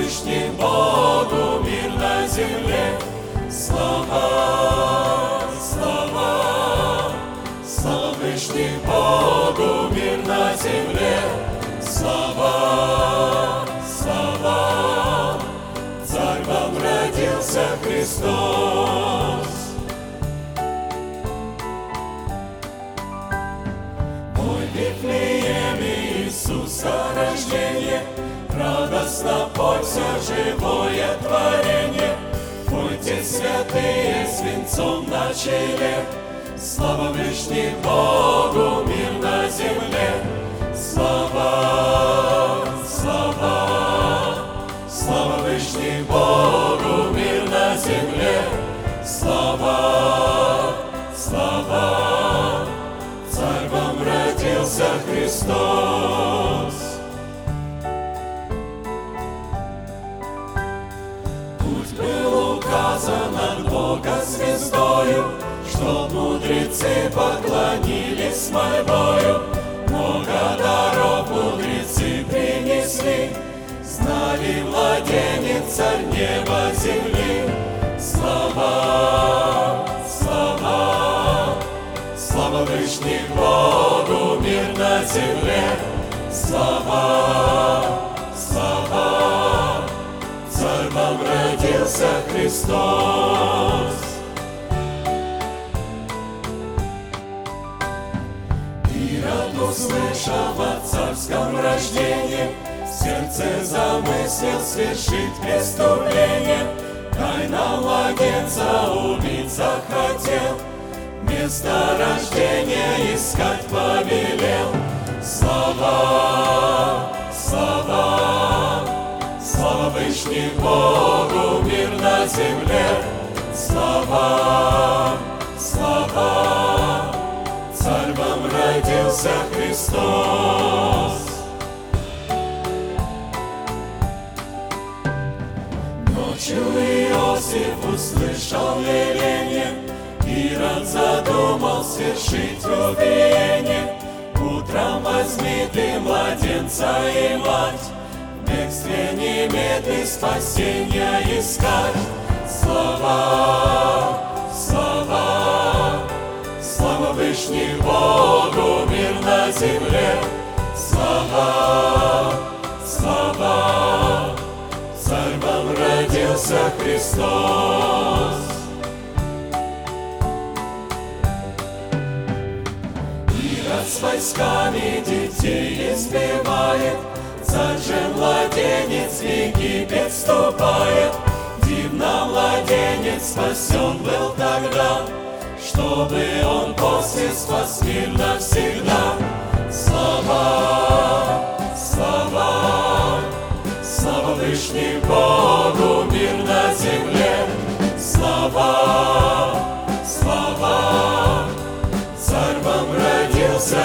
Слава Вышний Богу, мир на земле. Слава, слава, слава Вышний Богу, мир на земле. Слава, Пойся живое творение. Пойте святые с венцом на челе, Слава Вышний Богу, мир на земле. Слава, слава, слава Вышний Богу, мир на земле. Слава, слава, Царь вам родился Христос. Был указан от Бога звездою, Чтоб мудрецы поклонились мольбою. Много даров мудрецы принесли, Знали владенец царь неба земли. Слава, слава, слава Вышний Богу, мир на земле. Слава, родился Христос. Ирод, услышав о царском рождении, сердце замыслил свершить преступление. Тайна младенца убить захотел, Место рождения искать повелел. Слава, слава Вышний Богу, мир на земле. Слава, слава, Царь вам родился Христос. Ночью Иосиф услышал веление, Ирод задумал свершить убиение. Утром возьми ты младенца и мать, бегстве немедли спасения искать. Слава, слава, слава Вышний Богу, мир на земле. Слава, слава, Царь родился Христос. Ирод с войсками детей избивает, Царь же младенец Египет ступает. Дивно младенец спасен был тогда, Чтобы он после спас мир навсегда. Слава, слава, слава Вышний Богу, мир на земле. Слава, слава, Царь вам родился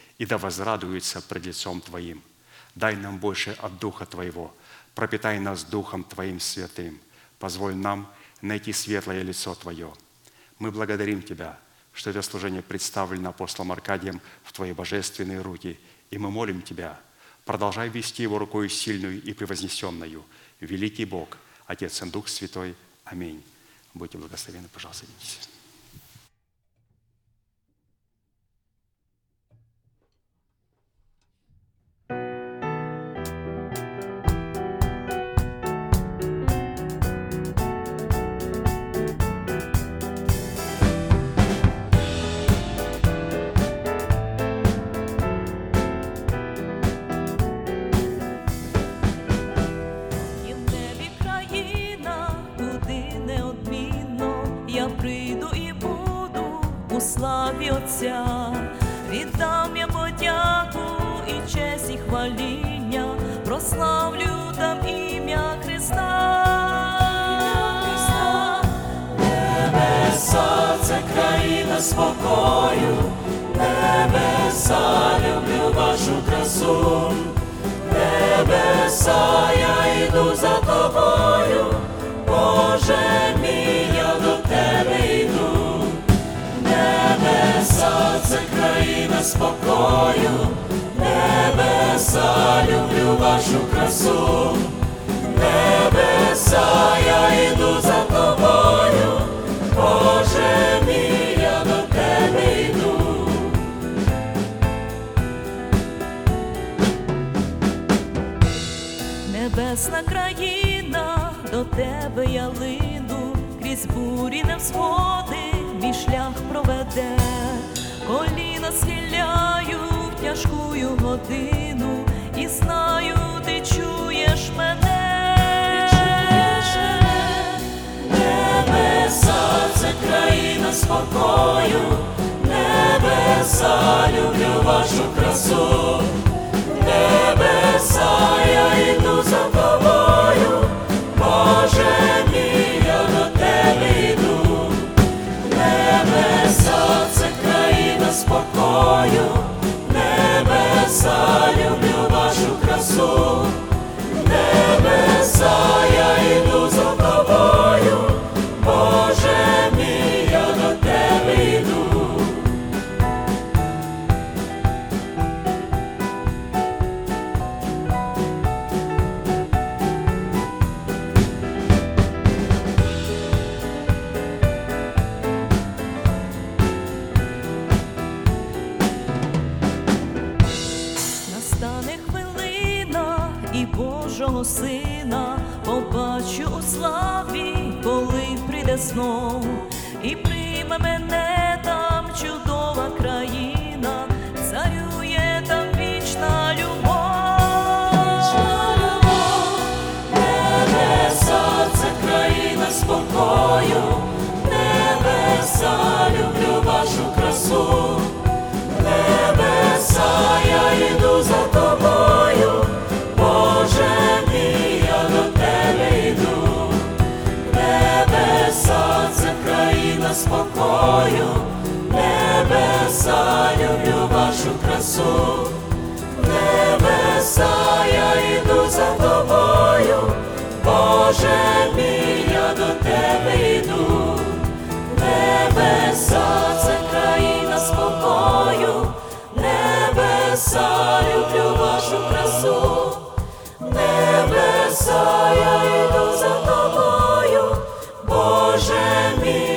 и да возрадуются пред лицом Твоим. Дай нам больше от Духа Твоего, пропитай нас Духом Твоим святым, позволь нам найти светлое лицо Твое. Мы благодарим Тебя, что это служение представлено апостолом Аркадием в Твои божественные руки – и мы молим Тебя, продолжай вести его рукой сильную и превознесенную. Великий Бог, Отец и Дух Святой. Аминь. Будьте благословены, пожалуйста, садитесь. Славі Отця, віддам я подяку і честь і хваління, прославлю там ім'я Христа. Небеса це країна спокою, небеса, люблю вашу красу, небеса, я йду за тобою, Боже мій, небеса, це країна спокою, небеса, люблю вашу красу. Небеса, я йду за тобою, Боже мій, я до тебе йду. Небесна країна, до тебе я лину, крізь бурі невзгоди, мій шлях проведе, коліна схиляю в тяжкую годину, і знаю, ти чуєш мене. Небеса, це країна спокою, небеса, люблю вашу красу. Небеса, я йду за спокою, небеса, люблю вашу красу. Небеса, я йду знов, і прийме мене там чудова країна, царює там вічна любов. Небеса, це країна спокою, небеса, люблю вашу красу. Небеса, я спокою, небеса, люблю вашу красу. Небеса, я йду за тобою, Боже мій, я до тебе йду. Небеса, це країна спокою, небеса, люблю вашу красу. Небеса, я йду за тобою, Боже мій,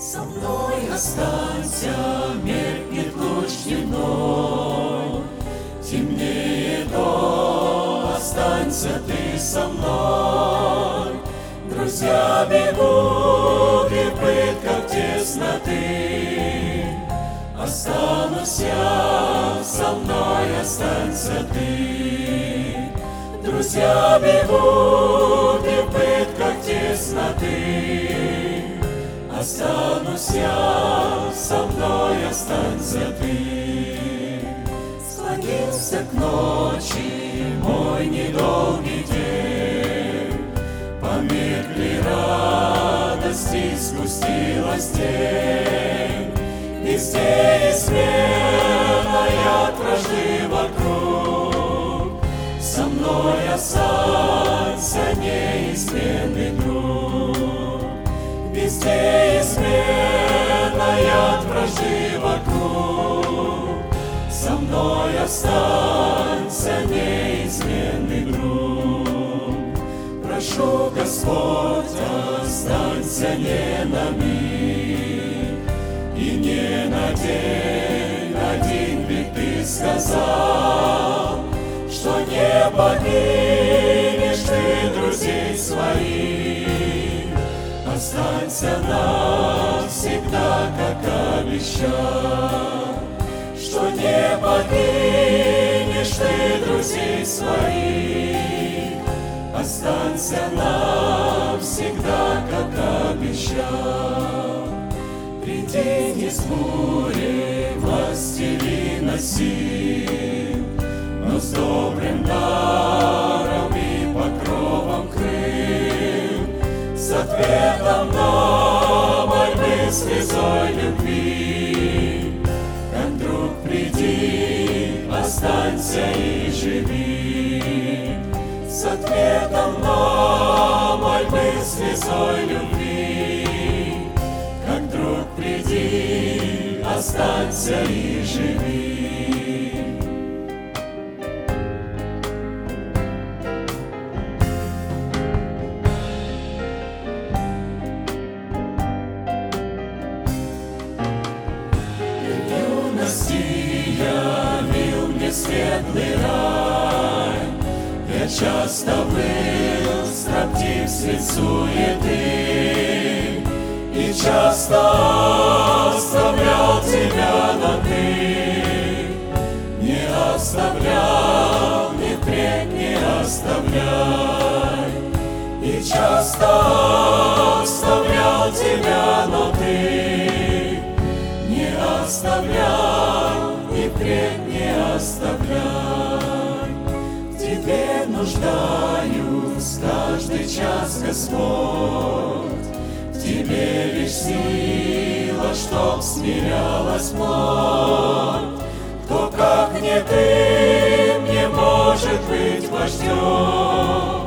Со мной останься, меркнет луч дневной, Темнее то, останься ты со мной. Друзья бегут и в пытках тесноты, Останусь я, со мной останься ты. Друзья бегут и в пытках тесноты, Останусь я, со мной останься ты. Склонился к ночи мой недолгий день, Померкли радости, сгустилась тень, Везде изменная вражды вокруг, Со мной останься неизменный. Везде изменная вражды вокруг, Со мной останься неизменный друг. Прошу, Господь, останься не на миг, И не на день один, ведь Ты сказал, Что не покинешь Ты друзей своих. Останься навсегда, как обещал, Что не покинешь Ты друзей своих. Останься навсегда, как обещал. Приди не с бурей властелина сил, Но с добрым даром С ответом на мольбы слезой любви. Как друг приди, останься и живи, С ответом на мольбы слезой любви. Как друг приди, останься и живи. Светлый рай, Я часто был строптив средь суеты, И часто оставлял тебя, но ты. Не оставлял, ни впредь не оставляй. И часто оставлял тебя, но ты не не оставляй. В Тебе нуждаюсь каждый час, Господь, В Тебе лишь сила, чтоб смирялась плоть. Кто, как не Ты, не может быть вождем,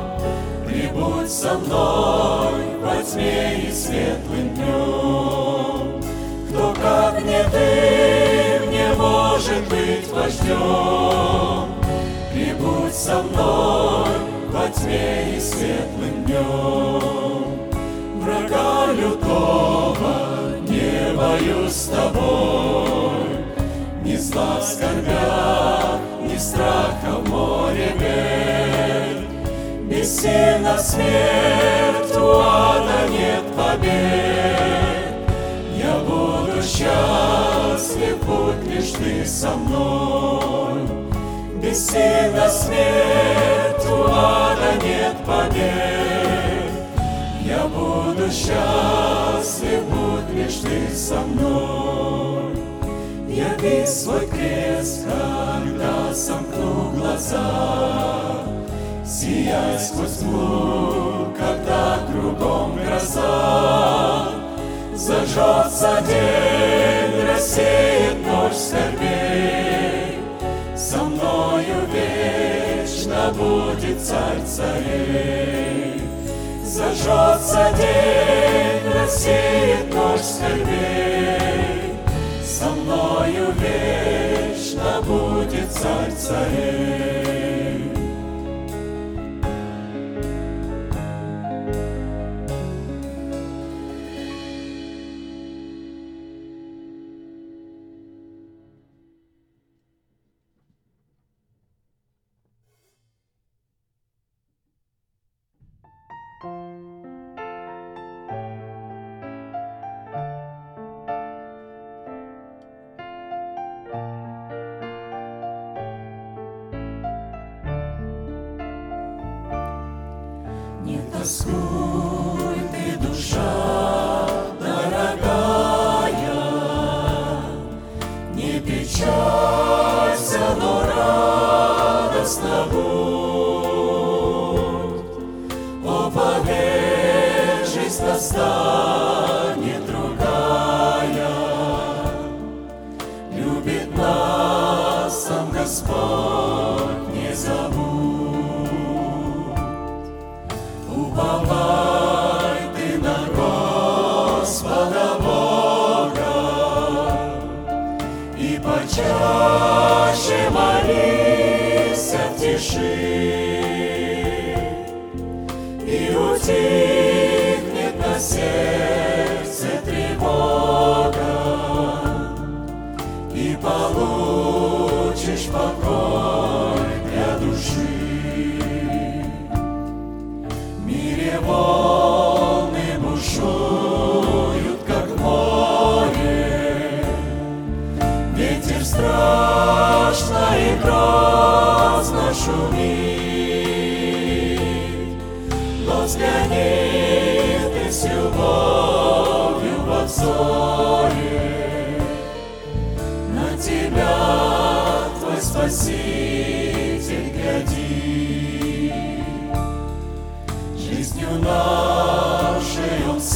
Прибудь со мной во тьме и светлым вождем. Прибудь со мной во тьме и светлым днем. Врага лютого не боюсь с тобой, Ни зла в скорбях, ни страха море бед. Бессильна смерть, у ада нет побед. Я буду счастлив, будь лишь ты со мной. Бессильна смерть, у ада нет побед. Я буду счастлив, будь лишь ты со мной. Яви свой крест, когда сомкну глаза. Сияй сквозь тьму, когда кругом гроза. Зажжется день, рассеет ночь скорбей. Со мною вечно будет царь царей. Зажжется день, рассеет ночь скорбей. Со мною вечно будет царь царей.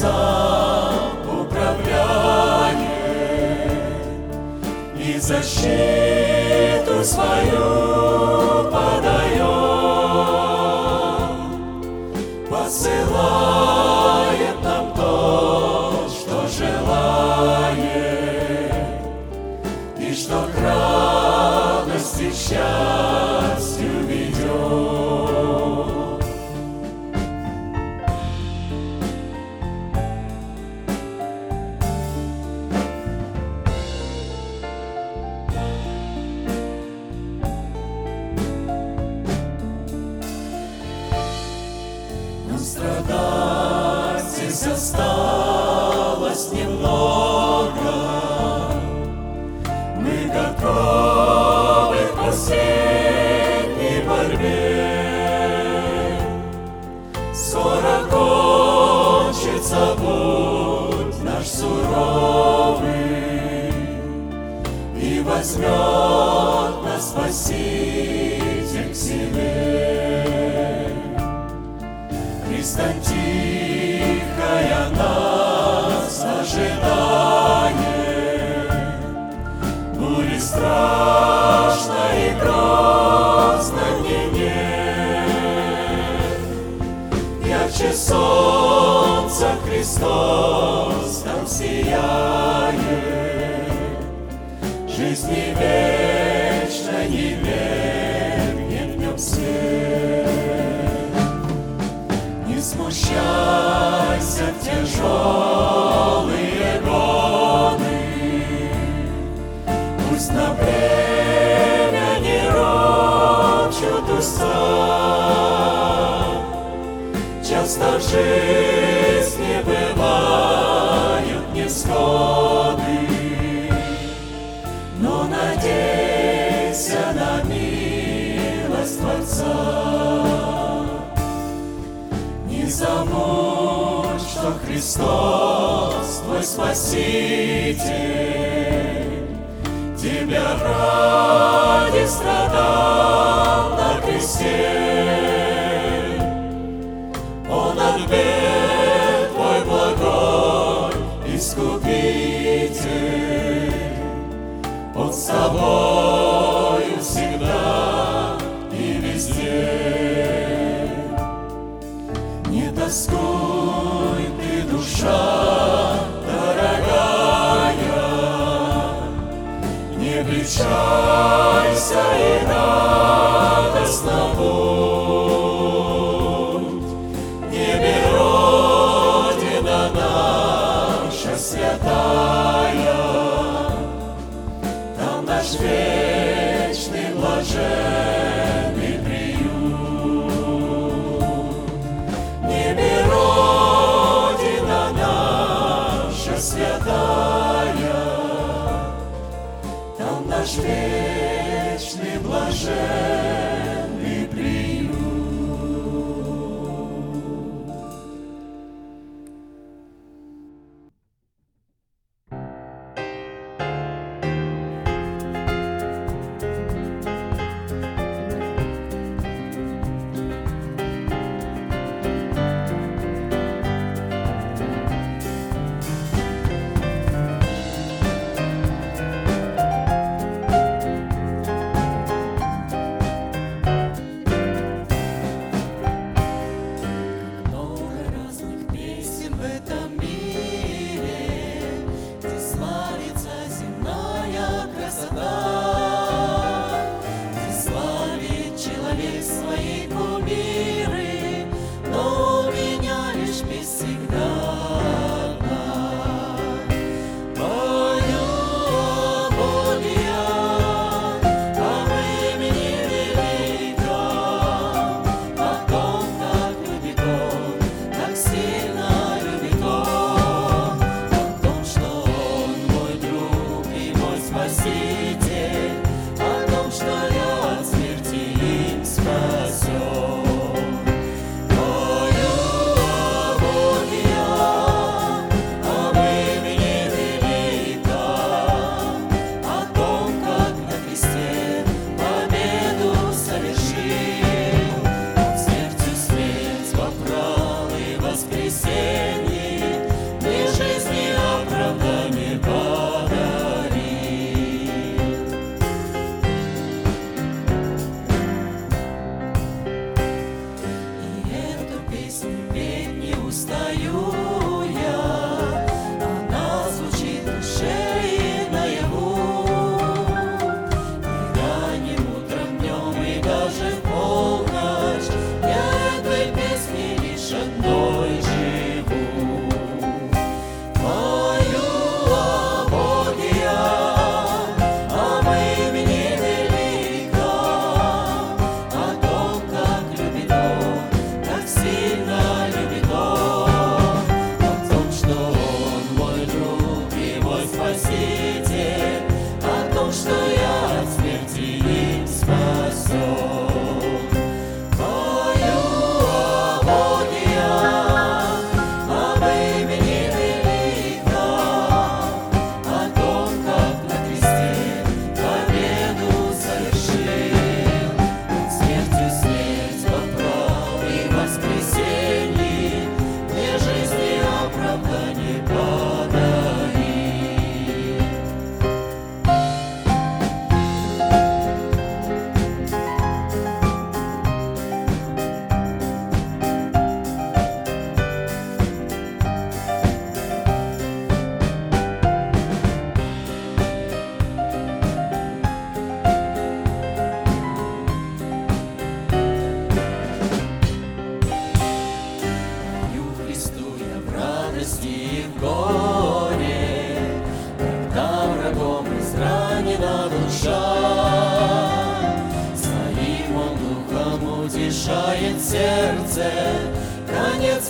сам управляет и защиту свою. жизни бывают несгоды, но надейся на милость Творца. Не забудь, что Христос твой Спаситель тебя ради страдал на кресте. собою всегда и везде. Не тоскуй ты, душа дорогая, не влечайся и радостно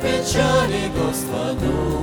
печали Господу.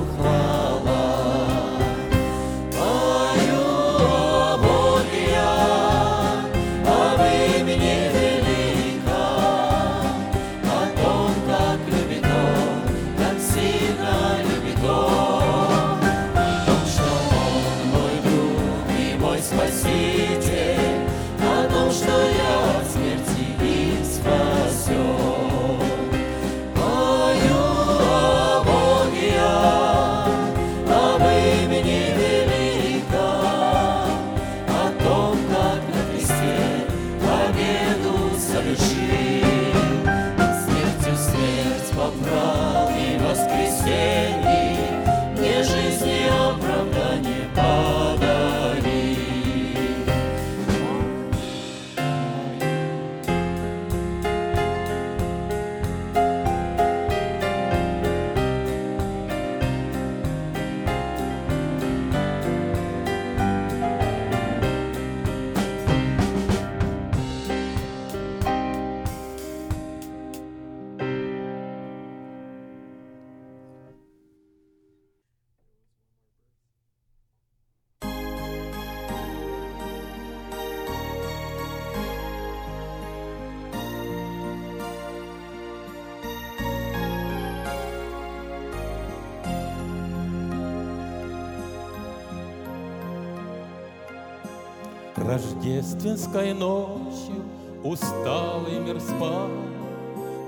Рождественской ночью усталый мир спал,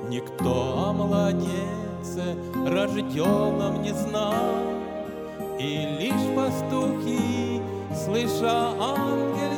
Никто о младенце рожденном не знал, И лишь пастухи, слыша ангель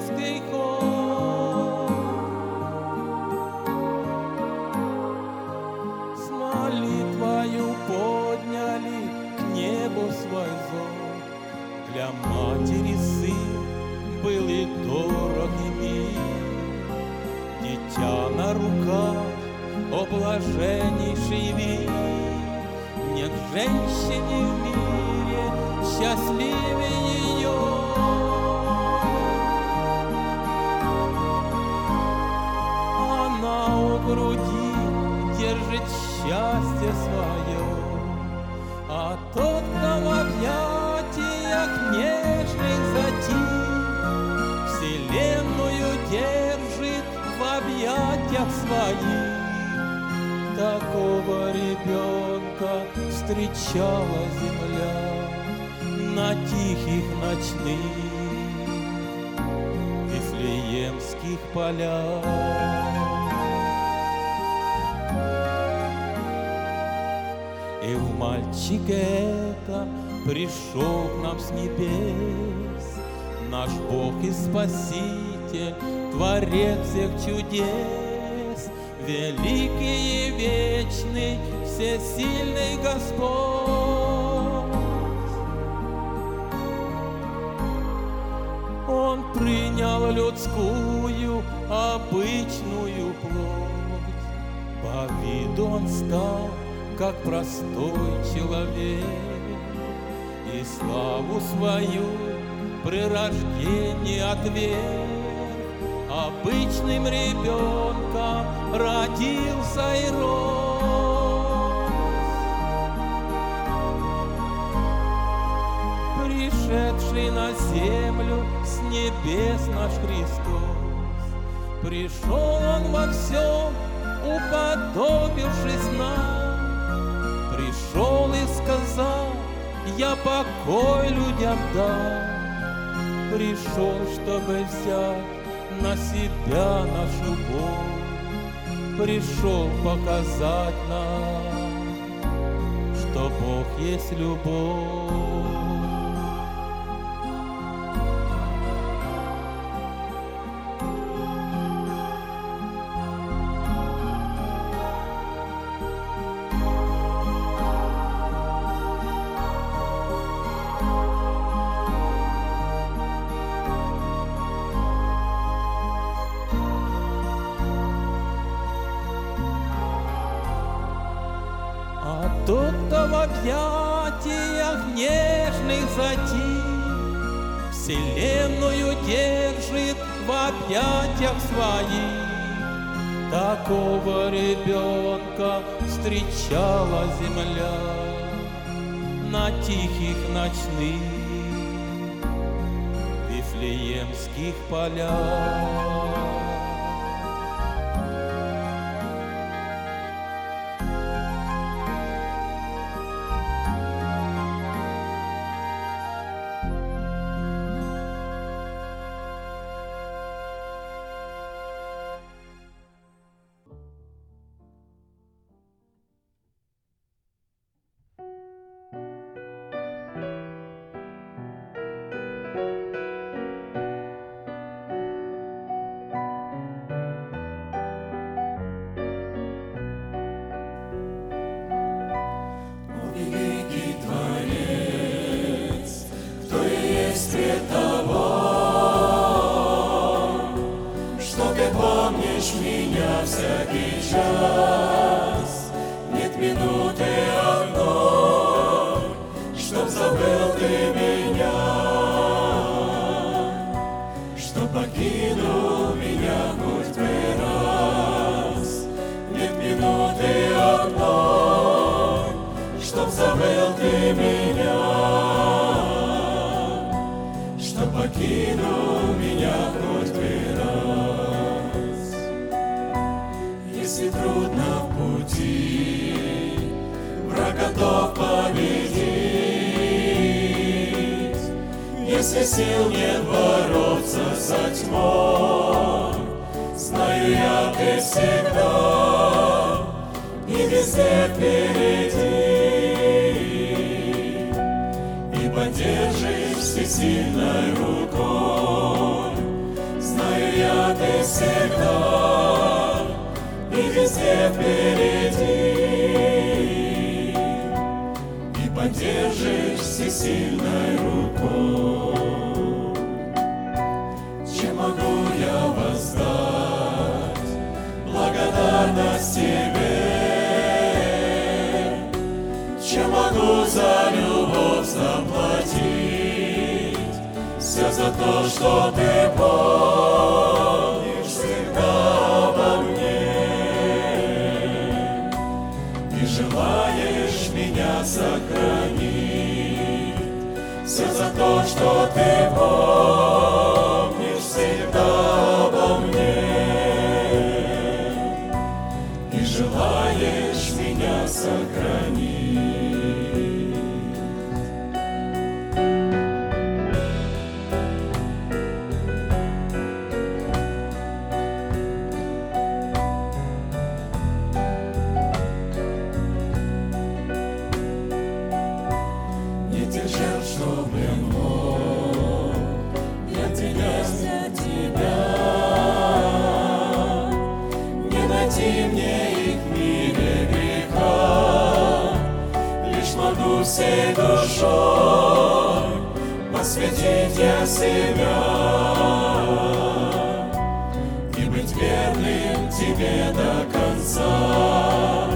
как простой человек, И славу свою при рождении отверг. Обычным ребенком родился и рос. Пришедший на землю с небес наш Христос, Пришел Он во всем, уподобившись нам пришел и сказал, я покой людям дал. Пришел, чтобы взять на себя нашу боль, Пришел показать нам, что Бог есть любовь. olham. Всесильной рукой. Чем могу я воздать благодарность тебе? Чем могу за любовь заплатить? Все за то, что ты помнишь что ты помнишь я себя и быть верным тебе до конца.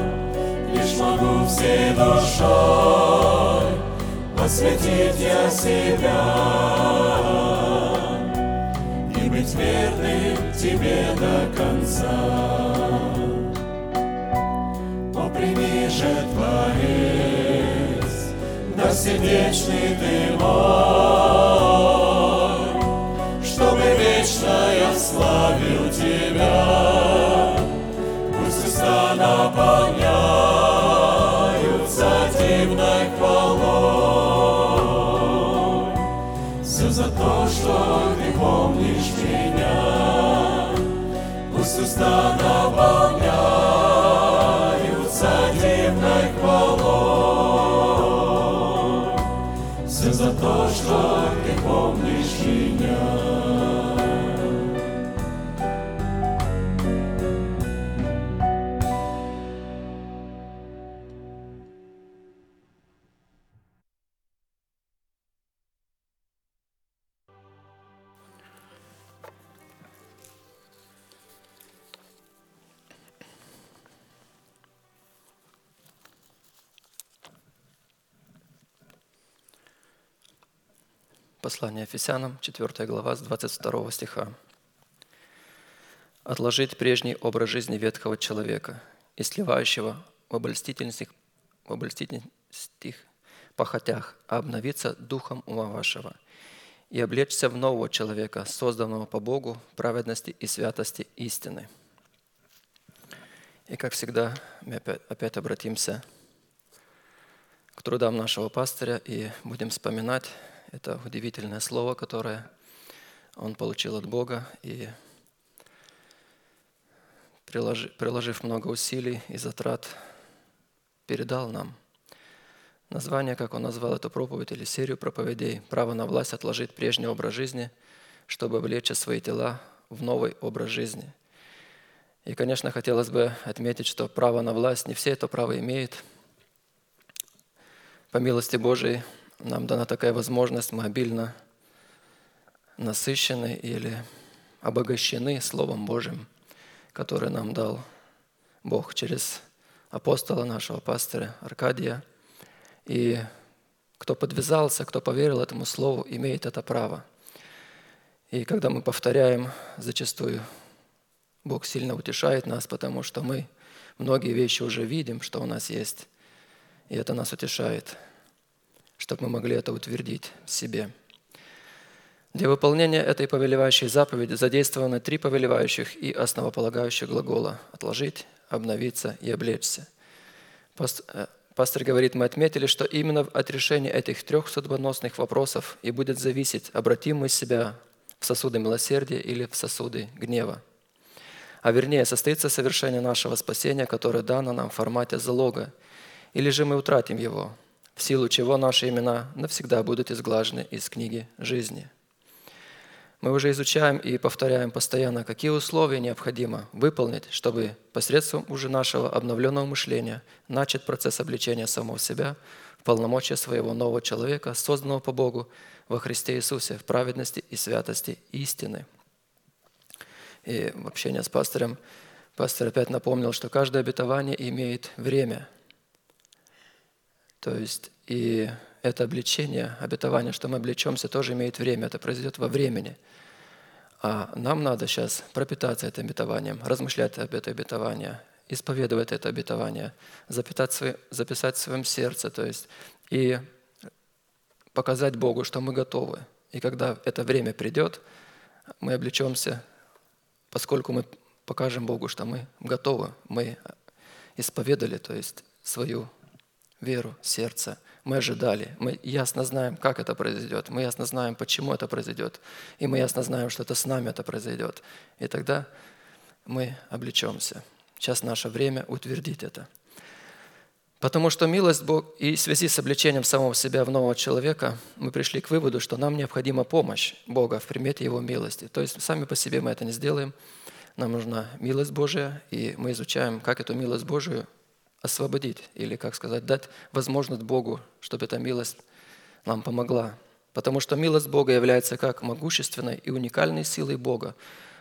Лишь могу всей душой посвятить я себя и быть верным тебе до конца. О, прими же, Творец, да всевечный ты мой, славил тебя. Пусть уста наполняются дивной хвалой. Все за то, что ты помнишь меня. Пусть уста наполняются дивной хвалой. Все за то, что Послание Ефесянам, 4 глава, с 22 стиха. отложить прежний образ жизни ветхого человека и сливающего в обольстительных, в обольстительных похотях, а обновиться духом ума вашего и облечься в нового человека, созданного по Богу, праведности и святости истины. И как всегда, мы опять, опять обратимся к трудам нашего пастыря и будем вспоминать это удивительное слово, которое он получил от Бога и приложив много усилий и затрат, передал нам. Название, как он назвал эту проповедь или серию проповедей, «Право на власть отложить прежний образ жизни, чтобы облечь свои тела в новый образ жизни». И, конечно, хотелось бы отметить, что право на власть, не все это право имеют. По милости Божией нам дана такая возможность, мы обильно насыщены или обогащены Словом Божьим – который нам дал Бог через апостола нашего пастора Аркадия. И кто подвязался, кто поверил этому слову, имеет это право. И когда мы повторяем, зачастую Бог сильно утешает нас, потому что мы многие вещи уже видим, что у нас есть. И это нас утешает, чтобы мы могли это утвердить в себе. Для выполнения этой повелевающей заповеди задействованы три повелевающих и основополагающих глагола – отложить, обновиться и облечься. Э, пастор говорит, мы отметили, что именно от решения этих трех судьбоносных вопросов и будет зависеть, обратим мы себя в сосуды милосердия или в сосуды гнева. А вернее, состоится совершение нашего спасения, которое дано нам в формате залога, или же мы утратим его, в силу чего наши имена навсегда будут изглажены из книги жизни. Мы уже изучаем и повторяем постоянно, какие условия необходимо выполнить, чтобы посредством уже нашего обновленного мышления начать процесс обличения самого себя в полномочия своего нового человека, созданного по Богу во Христе Иисусе в праведности и святости истины. И в общении с пастором пастор опять напомнил, что каждое обетование имеет время. То есть и это обличение, обетование, что мы облечемся, тоже имеет время. Это произойдет во времени. А нам надо сейчас пропитаться этим обетованием, размышлять об этом обетовании, исповедовать это обетование, записать, записать в своем сердце, то есть и показать Богу, что мы готовы. И когда это время придет, мы облечемся, поскольку мы покажем Богу, что мы готовы, мы исповедали, то есть свою веру, сердце – мы ожидали. Мы ясно знаем, как это произойдет. Мы ясно знаем, почему это произойдет. И мы ясно знаем, что это с нами это произойдет. И тогда мы облечемся. Сейчас наше время утвердить это. Потому что милость Бог и в связи с обличением самого себя в нового человека мы пришли к выводу, что нам необходима помощь Бога в примете Его милости. То есть сами по себе мы это не сделаем. Нам нужна милость Божия, и мы изучаем, как эту милость Божию освободить, или, как сказать, дать возможность Богу, чтобы эта милость нам помогла. Потому что милость Бога является как могущественной и уникальной силой Бога,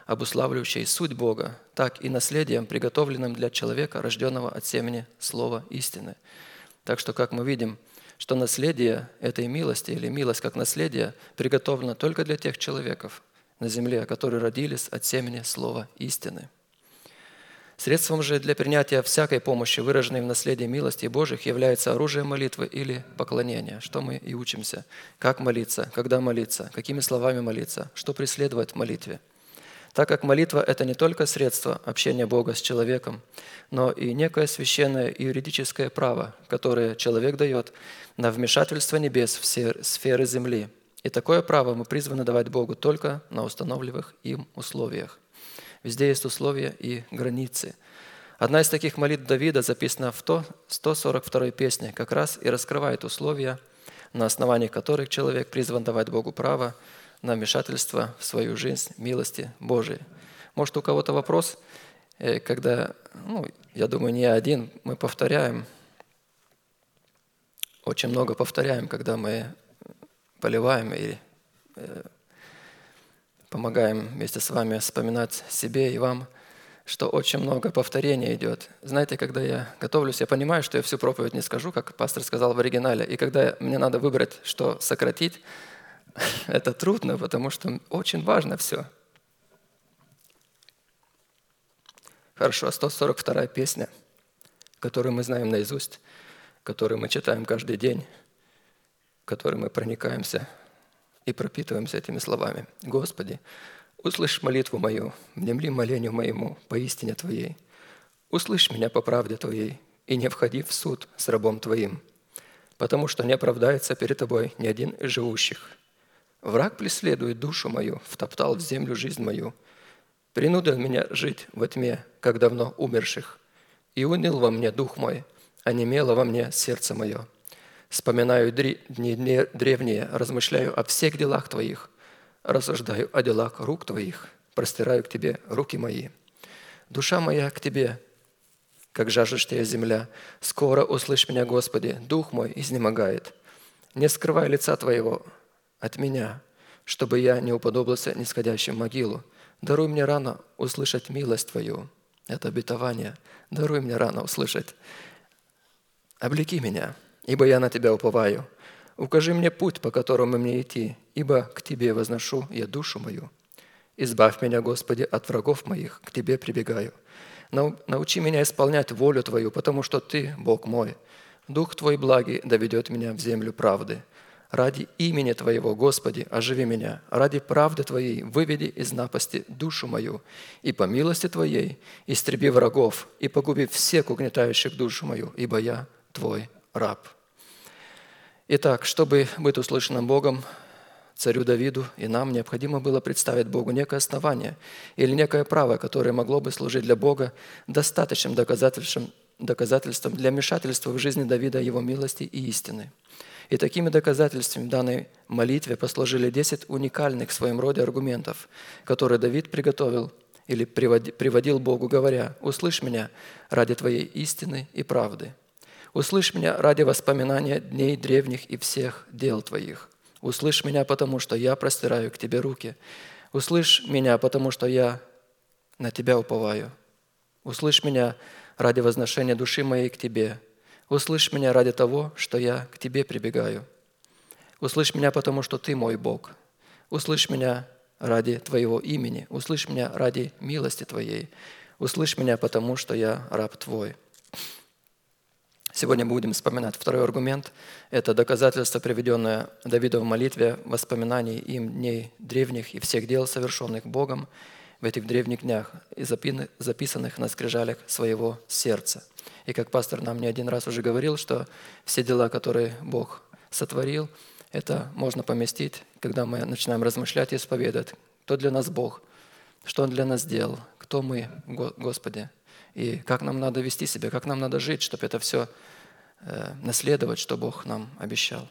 обуславливающей суть Бога, так и наследием, приготовленным для человека, рожденного от семени Слова истины. Так что, как мы видим, что наследие этой милости или милость как наследие приготовлено только для тех человеков на земле, которые родились от семени Слова истины. Средством же для принятия всякой помощи, выраженной в наследии милости Божьих, является оружие молитвы или поклонения, что мы и учимся. Как молиться, когда молиться, какими словами молиться, что преследовать в молитве. Так как молитва – это не только средство общения Бога с человеком, но и некое священное и юридическое право, которое человек дает на вмешательство небес в сферы земли. И такое право мы призваны давать Богу только на установленных им условиях. Везде есть условия и границы. Одна из таких молитв Давида записана в 142-й песне, как раз и раскрывает условия, на основании которых человек призван давать Богу право на вмешательство в свою жизнь милости Божией. Может, у кого-то вопрос, э, когда, ну, я думаю, не один, мы повторяем, очень много повторяем, когда мы поливаем и э, помогаем вместе с вами вспоминать себе и вам, что очень много повторения идет. Знаете, когда я готовлюсь, я понимаю, что я всю проповедь не скажу, как пастор сказал в оригинале. И когда мне надо выбрать, что сократить, это трудно, потому что очень важно все. Хорошо, 142 песня, которую мы знаем наизусть, которую мы читаем каждый день, которой мы проникаемся и пропитываемся этими словами. «Господи, услышь молитву мою, внемли молению моему по истине Твоей. Услышь меня по правде Твоей, и не входи в суд с рабом Твоим, потому что не оправдается перед Тобой ни один из живущих. Враг преследует душу мою, втоптал в землю жизнь мою, принудил меня жить во тьме, как давно умерших, и уныл во мне дух мой, а немело во мне сердце мое. Вспоминаю дни древние, размышляю о всех делах Твоих, рассуждаю о делах рук Твоих, простираю к Тебе руки мои. Душа моя к Тебе, как жаждущая земля. Скоро услышь меня, Господи, дух мой изнемогает. Не скрывай лица Твоего от меня, чтобы я не уподобился нисходящим могилу. Даруй мне рано услышать милость Твою. Это обетование. Даруй мне рано услышать. Облеки меня, ибо я на Тебя уповаю. Укажи мне путь, по которому мне идти, ибо к Тебе возношу я душу мою. Избавь меня, Господи, от врагов моих, к Тебе прибегаю. Научи меня исполнять волю Твою, потому что Ты, Бог мой. Дух Твой благий доведет меня в землю правды. Ради имени Твоего, Господи, оживи меня. Ради правды Твоей выведи из напасти душу мою. И по милости Твоей истреби врагов и погуби всех угнетающих душу мою, ибо я Твой раб. Итак, чтобы быть услышанным Богом, царю Давиду и нам необходимо было представить Богу некое основание или некое право, которое могло бы служить для Бога достаточным доказательством, доказательством для вмешательства в жизни Давида его милости и истины. И такими доказательствами данной молитве послужили 10 уникальных в своем роде аргументов, которые Давид приготовил или приводил Богу, говоря, «Услышь меня ради Твоей истины и правды. Услышь меня ради воспоминания дней древних и всех дел Твоих. Услышь меня, потому что я простираю к Тебе руки. Услышь меня, потому что я на Тебя уповаю. Услышь меня ради возношения души моей к Тебе. Услышь меня ради того, что я к Тебе прибегаю. Услышь меня, потому что Ты мой Бог. Услышь меня ради Твоего имени. Услышь меня ради милости Твоей. Услышь меня, потому что я раб Твой. Сегодня будем вспоминать второй аргумент. Это доказательство, приведенное Давида в молитве, воспоминаний им дней древних и всех дел, совершенных Богом в этих древних днях и записанных на скрижалях своего сердца. И как пастор нам не один раз уже говорил, что все дела, которые Бог сотворил, это можно поместить, когда мы начинаем размышлять и исповедовать, кто для нас Бог, что Он для нас сделал, кто мы, Господи, и как нам надо вести себя, как нам надо жить, чтобы это все э, наследовать, что Бог нам обещал.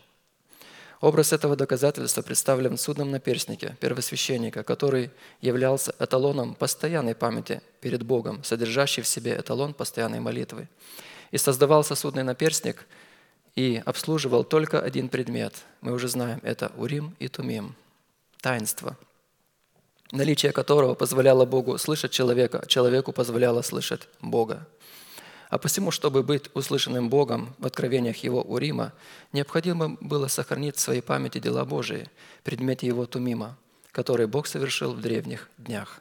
Образ этого доказательства представлен в судном наперстнике первосвященника, который являлся эталоном постоянной памяти перед Богом, содержащий в себе эталон постоянной молитвы. И создавался судный наперстник и обслуживал только один предмет. Мы уже знаем, это Урим и Тумим, таинство – наличие которого позволяло Богу слышать человека, человеку позволяло слышать Бога. А посему, чтобы быть услышанным Богом в откровениях Его Урима, необходимо было сохранить в своей памяти дела Божии, предмете Его Тумима, которые Бог совершил в древних днях.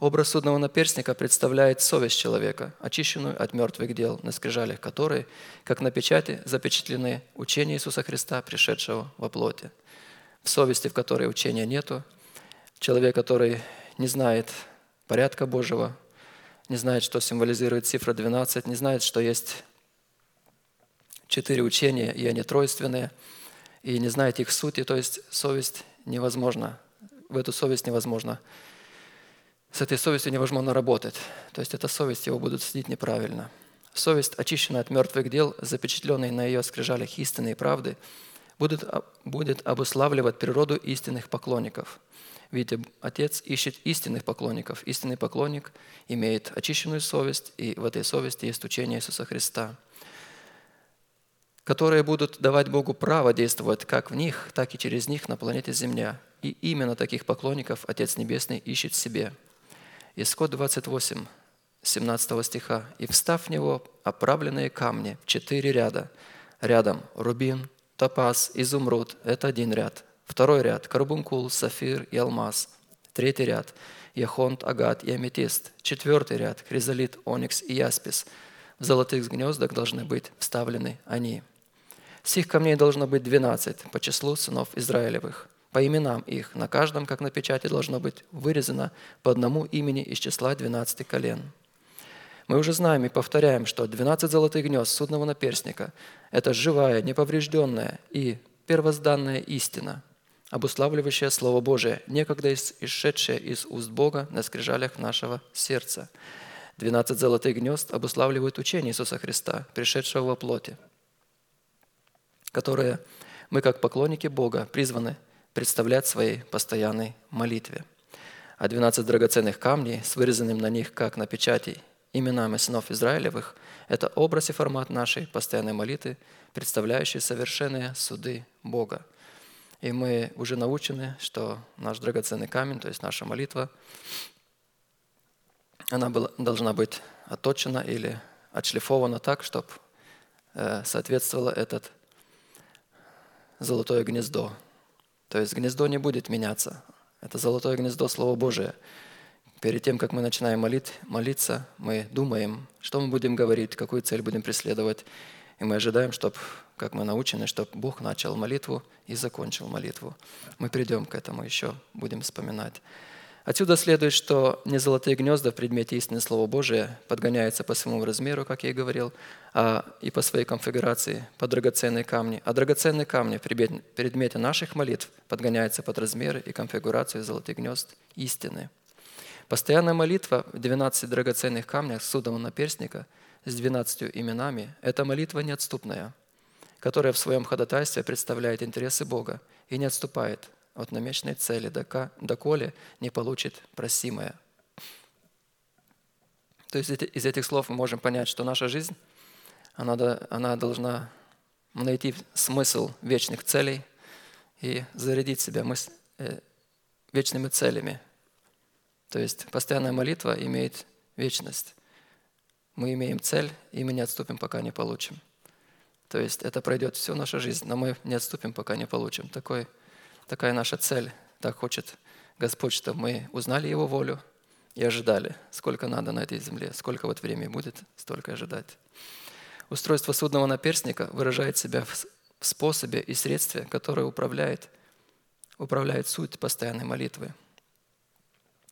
Образ судного наперстника представляет совесть человека, очищенную от мертвых дел, на скрижалях которой, как на печати, запечатлены учения Иисуса Христа, пришедшего во плоти. В совести, в которой учения нету, Человек, который не знает порядка Божьего, не знает, что символизирует цифра 12, не знает, что есть четыре учения, и они тройственные, и не знает их сути, то есть совесть невозможна. В эту совесть невозможно. С этой совестью невозможно работать. То есть эта совесть его будут судить неправильно. Совесть, очищенная от мертвых дел, запечатленная на ее скрижалях истины и правды, будет, будет обуславливать природу истинных поклонников – Видите, Отец ищет истинных поклонников. Истинный поклонник имеет очищенную совесть, и в этой совести есть учение Иисуса Христа, которые будут давать Богу право действовать как в них, так и через них на планете Земля. И именно таких поклонников Отец Небесный ищет себе. Исход 28, 17 стиха. «И встав в него оправленные камни в четыре ряда, рядом рубин, топаз, изумруд – это один ряд – Второй ряд – карбункул, сафир и алмаз. Третий ряд – яхонт, агат и аметист. Четвертый ряд – хризолит, оникс и яспис. В золотых гнездах должны быть вставлены они. Сих камней должно быть двенадцать по числу сынов Израилевых. По именам их, на каждом, как на печати, должно быть вырезано по одному имени из числа двенадцати колен. Мы уже знаем и повторяем, что 12 золотых гнезд судного наперстника – это живая, неповрежденная и первозданная истина, обуславливающая Слово Божие, некогда исшедшее из уст Бога на скрижалях нашего сердца. 12 золотых гнезд обуславливают учение Иисуса Христа, пришедшего во плоти, которое мы, как поклонники Бога, призваны представлять в своей постоянной молитве. А 12 драгоценных камней с вырезанным на них, как на печати, именами сынов Израилевых – это образ и формат нашей постоянной молитвы, представляющий совершенные суды Бога. И мы уже научены, что наш драгоценный камень, то есть наша молитва, она была, должна быть отточена или отшлифована так, чтобы э, соответствовало этот золотое гнездо. То есть гнездо не будет меняться. Это золотое гнездо Слово Божие – Перед тем, как мы начинаем молить, молиться, мы думаем, что мы будем говорить, какую цель будем преследовать. И мы ожидаем, чтобы, как мы научены, чтобы Бог начал молитву и закончил молитву. Мы придем к этому еще, будем вспоминать. Отсюда следует, что не золотые гнезда в предмете истины Слова Божия подгоняются по своему размеру, как я и говорил, а и по своей конфигурации, по драгоценные камни. А драгоценные камни в предмете наших молитв подгоняются под размеры и конфигурацию золотых гнезд истины – Постоянная молитва в 12 драгоценных камнях судового наперстника с 12 именами – это молитва неотступная, которая в своем ходатайстве представляет интересы Бога и не отступает от намеченной цели, доколе не получит просимое. То есть из этих слов мы можем понять, что наша жизнь, она, должна найти смысл вечных целей и зарядить себя э, вечными целями, то есть постоянная молитва имеет вечность. Мы имеем цель, и мы не отступим, пока не получим. То есть это пройдет всю нашу жизнь, но мы не отступим, пока не получим. Такой, такая наша цель. Так хочет Господь, чтобы мы узнали Его волю и ожидали, сколько надо на этой земле, сколько вот времени будет, столько ожидать. Устройство судного наперстника выражает себя в способе и средстве, которое управляет, управляет суть постоянной молитвы –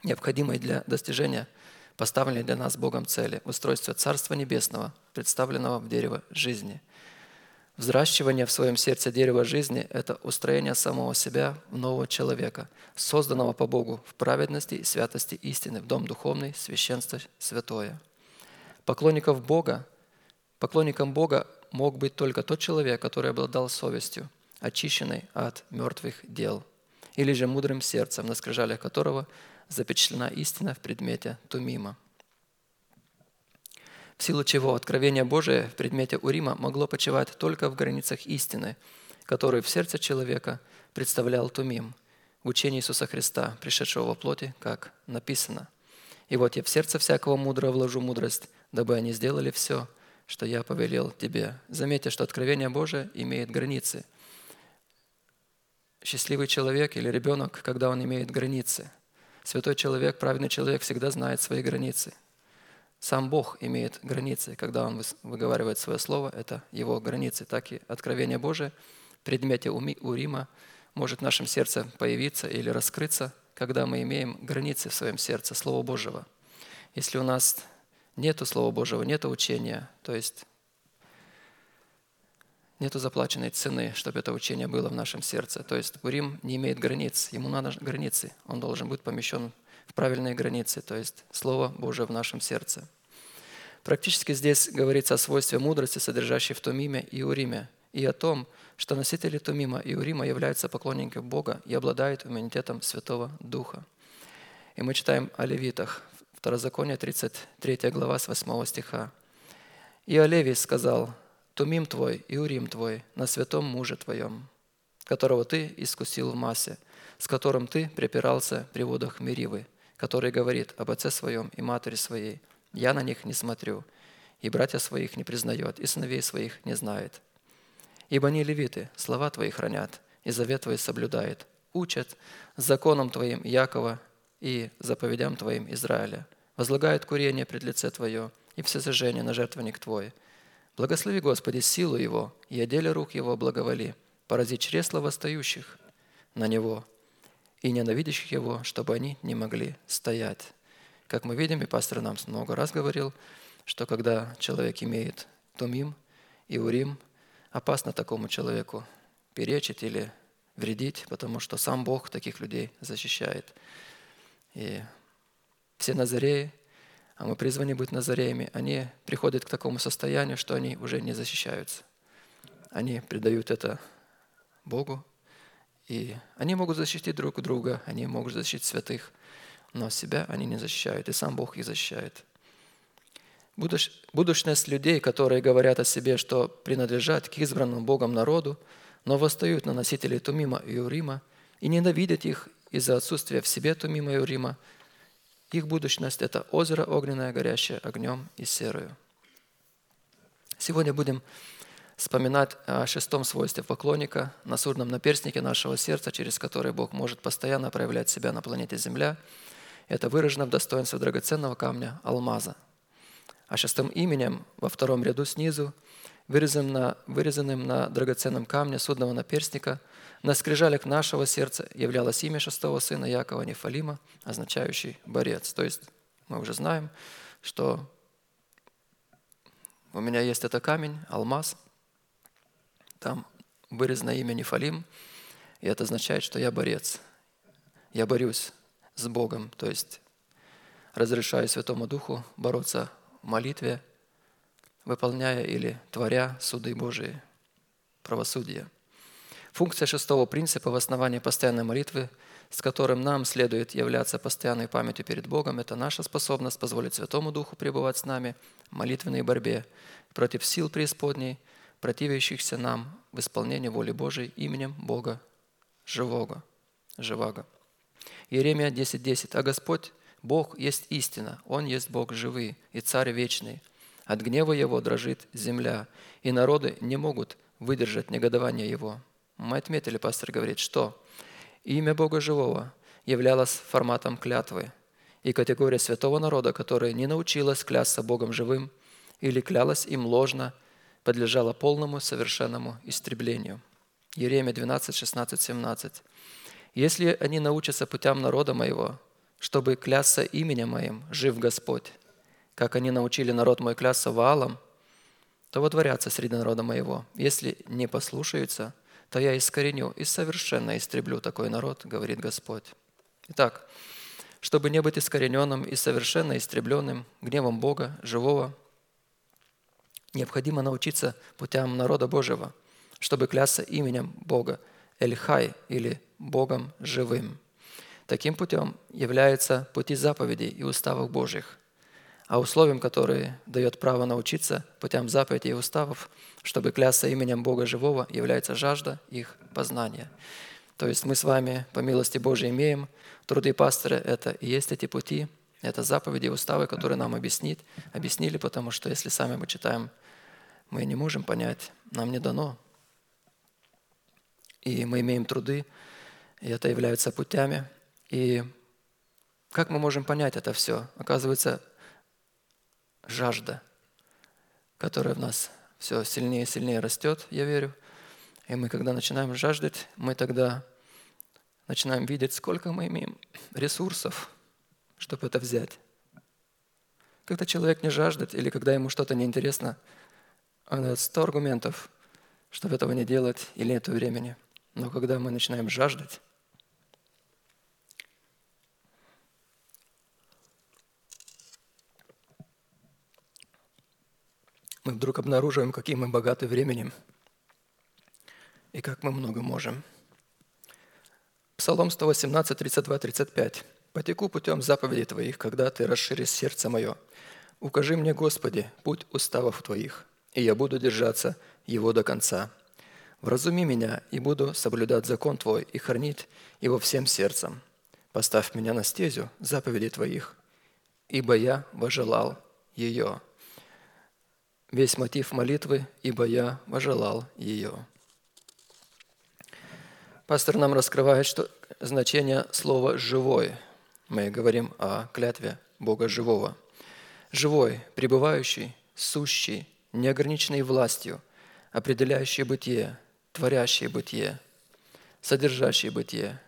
необходимой для достижения поставленной для нас Богом цели – устройства Царства Небесного, представленного в дерево жизни. Взращивание в своем сердце дерева жизни – это устроение самого себя в нового человека, созданного по Богу в праведности и святости истины, в дом духовный, священство святое. Поклонников Бога, поклонником Бога мог быть только тот человек, который обладал совестью, очищенной от мертвых дел, или же мудрым сердцем, на скрижалях которого – запечатлена истина в предмете Тумима. В силу чего откровение Божие в предмете Урима могло почивать только в границах истины, которую в сердце человека представлял Тумим, в учении Иисуса Христа, пришедшего во плоти, как написано. «И вот я в сердце всякого мудрого вложу мудрость, дабы они сделали все, что я повелел тебе». Заметьте, что откровение Божие имеет границы. Счастливый человек или ребенок, когда он имеет границы – Святой человек, праведный человек всегда знает свои границы. Сам Бог имеет границы. Когда Он выговаривает свое слово, это Его границы. Так и откровение Божие в предмете Урима может в нашем сердце появиться или раскрыться, когда мы имеем границы в своем сердце Слова Божьего. Если у нас нету Слова Божьего, нету учения, то есть Нету заплаченной цены, чтобы это учение было в нашем сердце. То есть Урим не имеет границ, ему надо границы. Он должен быть помещен в правильные границы, то есть Слово Божие в нашем сердце. Практически здесь говорится о свойстве мудрости, содержащей в Тумиме и Уриме, и о том, что носители Тумима и Урима являются поклонниками Бога и обладают иммунитетом Святого Духа. И мы читаем о левитах, Второзаконие, 33 глава, с 8 стиха. «И о Левии сказал, Тумим твой и Урим твой на святом муже твоем, которого ты искусил в массе, с которым ты припирался при водах Меривы, который говорит об отце своем и матери своей, я на них не смотрю, и братья своих не признает, и сыновей своих не знает. Ибо они левиты, слова твои хранят, и завет твой соблюдает, учат законом твоим Якова и заповедям Твоим Израиля. Возлагает курение пред лице Твое и всесожжение на жертвенник Твой. Благослови, Господи, силу Его, и о рук Его благоволи, порази чресла восстающих на Него и ненавидящих Его, чтобы они не могли стоять. Как мы видим, и пастор нам много раз говорил, что когда человек имеет тумим и урим, опасно такому человеку перечить или вредить, потому что сам Бог таких людей защищает. И все назареи, а мы призваны быть назареями, они приходят к такому состоянию, что они уже не защищаются. Они предают это Богу, и они могут защитить друг друга, они могут защитить святых, но себя они не защищают, и сам Бог их защищает. Будущность людей, которые говорят о себе, что принадлежат к избранному Богом народу, но восстают на носителей Тумима и Урима и ненавидят их из-за отсутствия в себе Тумима и Урима, их будущность – это озеро огненное, горящее огнем и серою. Сегодня будем вспоминать о шестом свойстве поклонника, на сурном наперстнике нашего сердца, через который Бог может постоянно проявлять себя на планете Земля. Это выражено в достоинстве драгоценного камня – алмаза. А шестым именем во втором ряду снизу вырезанным на, вырезанным на драгоценном камне судного наперстника, на скрижалях нашего сердца являлось имя шестого сына Якова Нефалима, означающий «борец». То есть мы уже знаем, что у меня есть это камень, алмаз, там вырезано имя Нефалим, и это означает, что я борец. Я борюсь с Богом, то есть разрешаю Святому Духу бороться в молитве, выполняя или творя суды Божии, правосудие. Функция шестого принципа в основании постоянной молитвы, с которым нам следует являться постоянной памятью перед Богом, это наша способность позволить Святому Духу пребывать с нами в молитвенной борьбе против сил преисподней, противящихся нам в исполнении воли Божией именем Бога живого. живаго. Иеремия 10.10. 10. «А Господь, Бог есть истина, Он есть Бог живый и Царь вечный, от гнева его дрожит земля, и народы не могут выдержать негодование его. Мы отметили, пастор говорит, что имя Бога Живого являлось форматом клятвы, и категория святого народа, которая не научилась клясться Богом живым или клялась им ложно, подлежала полному совершенному истреблению. Еремия 12, 16, 17. «Если они научатся путям народа моего, чтобы клясться именем моим, жив Господь, как они научили народ мой клясться Ваалом, то водворятся среди народа моего. Если не послушаются, то я искореню и совершенно истреблю такой народ, говорит Господь. Итак, чтобы не быть искорененным и совершенно истребленным гневом Бога, живого, необходимо научиться путям народа Божьего, чтобы клясться именем Бога, Эльхай или Богом живым. Таким путем являются пути заповедей и уставов Божьих – а условием, которое дает право научиться путям заповедей и уставов, чтобы клясться именем Бога Живого, является жажда их познания. То есть мы с вами, по милости Божией, имеем труды пастора, это и есть эти пути, это заповеди и уставы, которые нам объяснит, объяснили, потому что если сами мы читаем, мы не можем понять, нам не дано. И мы имеем труды, и это является путями. И как мы можем понять это все? Оказывается, жажда, которая в нас все сильнее и сильнее растет, я верю. И мы, когда начинаем жаждать, мы тогда начинаем видеть, сколько мы имеем ресурсов, чтобы это взять. Когда человек не жаждет или когда ему что-то неинтересно, он дает сто аргументов, чтобы этого не делать или нет времени. Но когда мы начинаем жаждать, мы вдруг обнаруживаем, какие мы богаты временем и как мы много можем. Псалом 118, 32, 35. «Потеку путем заповедей Твоих, когда Ты расширишь сердце мое. Укажи мне, Господи, путь уставов Твоих, и я буду держаться его до конца. Вразуми меня, и буду соблюдать закон Твой и хранить его всем сердцем. Поставь меня на стезю заповедей Твоих, ибо я вожелал ее» весь мотив молитвы, ибо я вожелал ее. Пастор нам раскрывает что значение слова «живой». Мы говорим о клятве Бога живого. Живой, пребывающий, сущий, неограниченный властью, определяющий бытие, творящий бытие, содержащий бытие,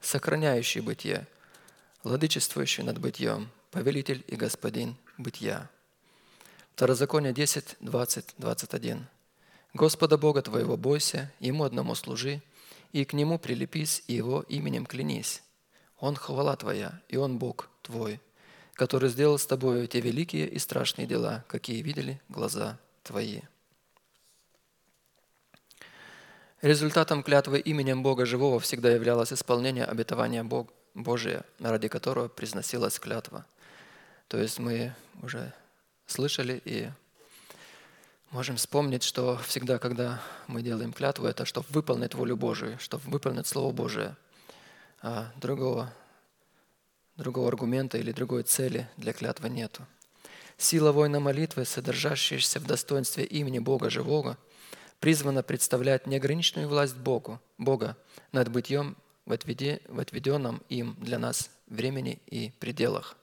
сохраняющий бытие, владычествующий над бытием, повелитель и господин бытия. Второзаконие 10, 20, 21. Господа Бога твоего бойся, Ему одному служи, и к Нему прилепись, и Его именем клянись. Он хвала твоя, и Он Бог твой, который сделал с тобою те великие и страшные дела, какие видели глаза твои». Результатом клятвы именем Бога Живого всегда являлось исполнение обетования Бог, Божия, ради которого произносилась клятва. То есть мы уже слышали и можем вспомнить, что всегда, когда мы делаем клятву, это чтобы выполнить волю Божию, чтобы выполнить Слово Божие. А другого, другого аргумента или другой цели для клятвы нету. Сила воина молитвы, содержащаяся в достоинстве имени Бога Живого, призвана представлять неограниченную власть Богу, Бога над бытием в отведенном им для нас времени и пределах.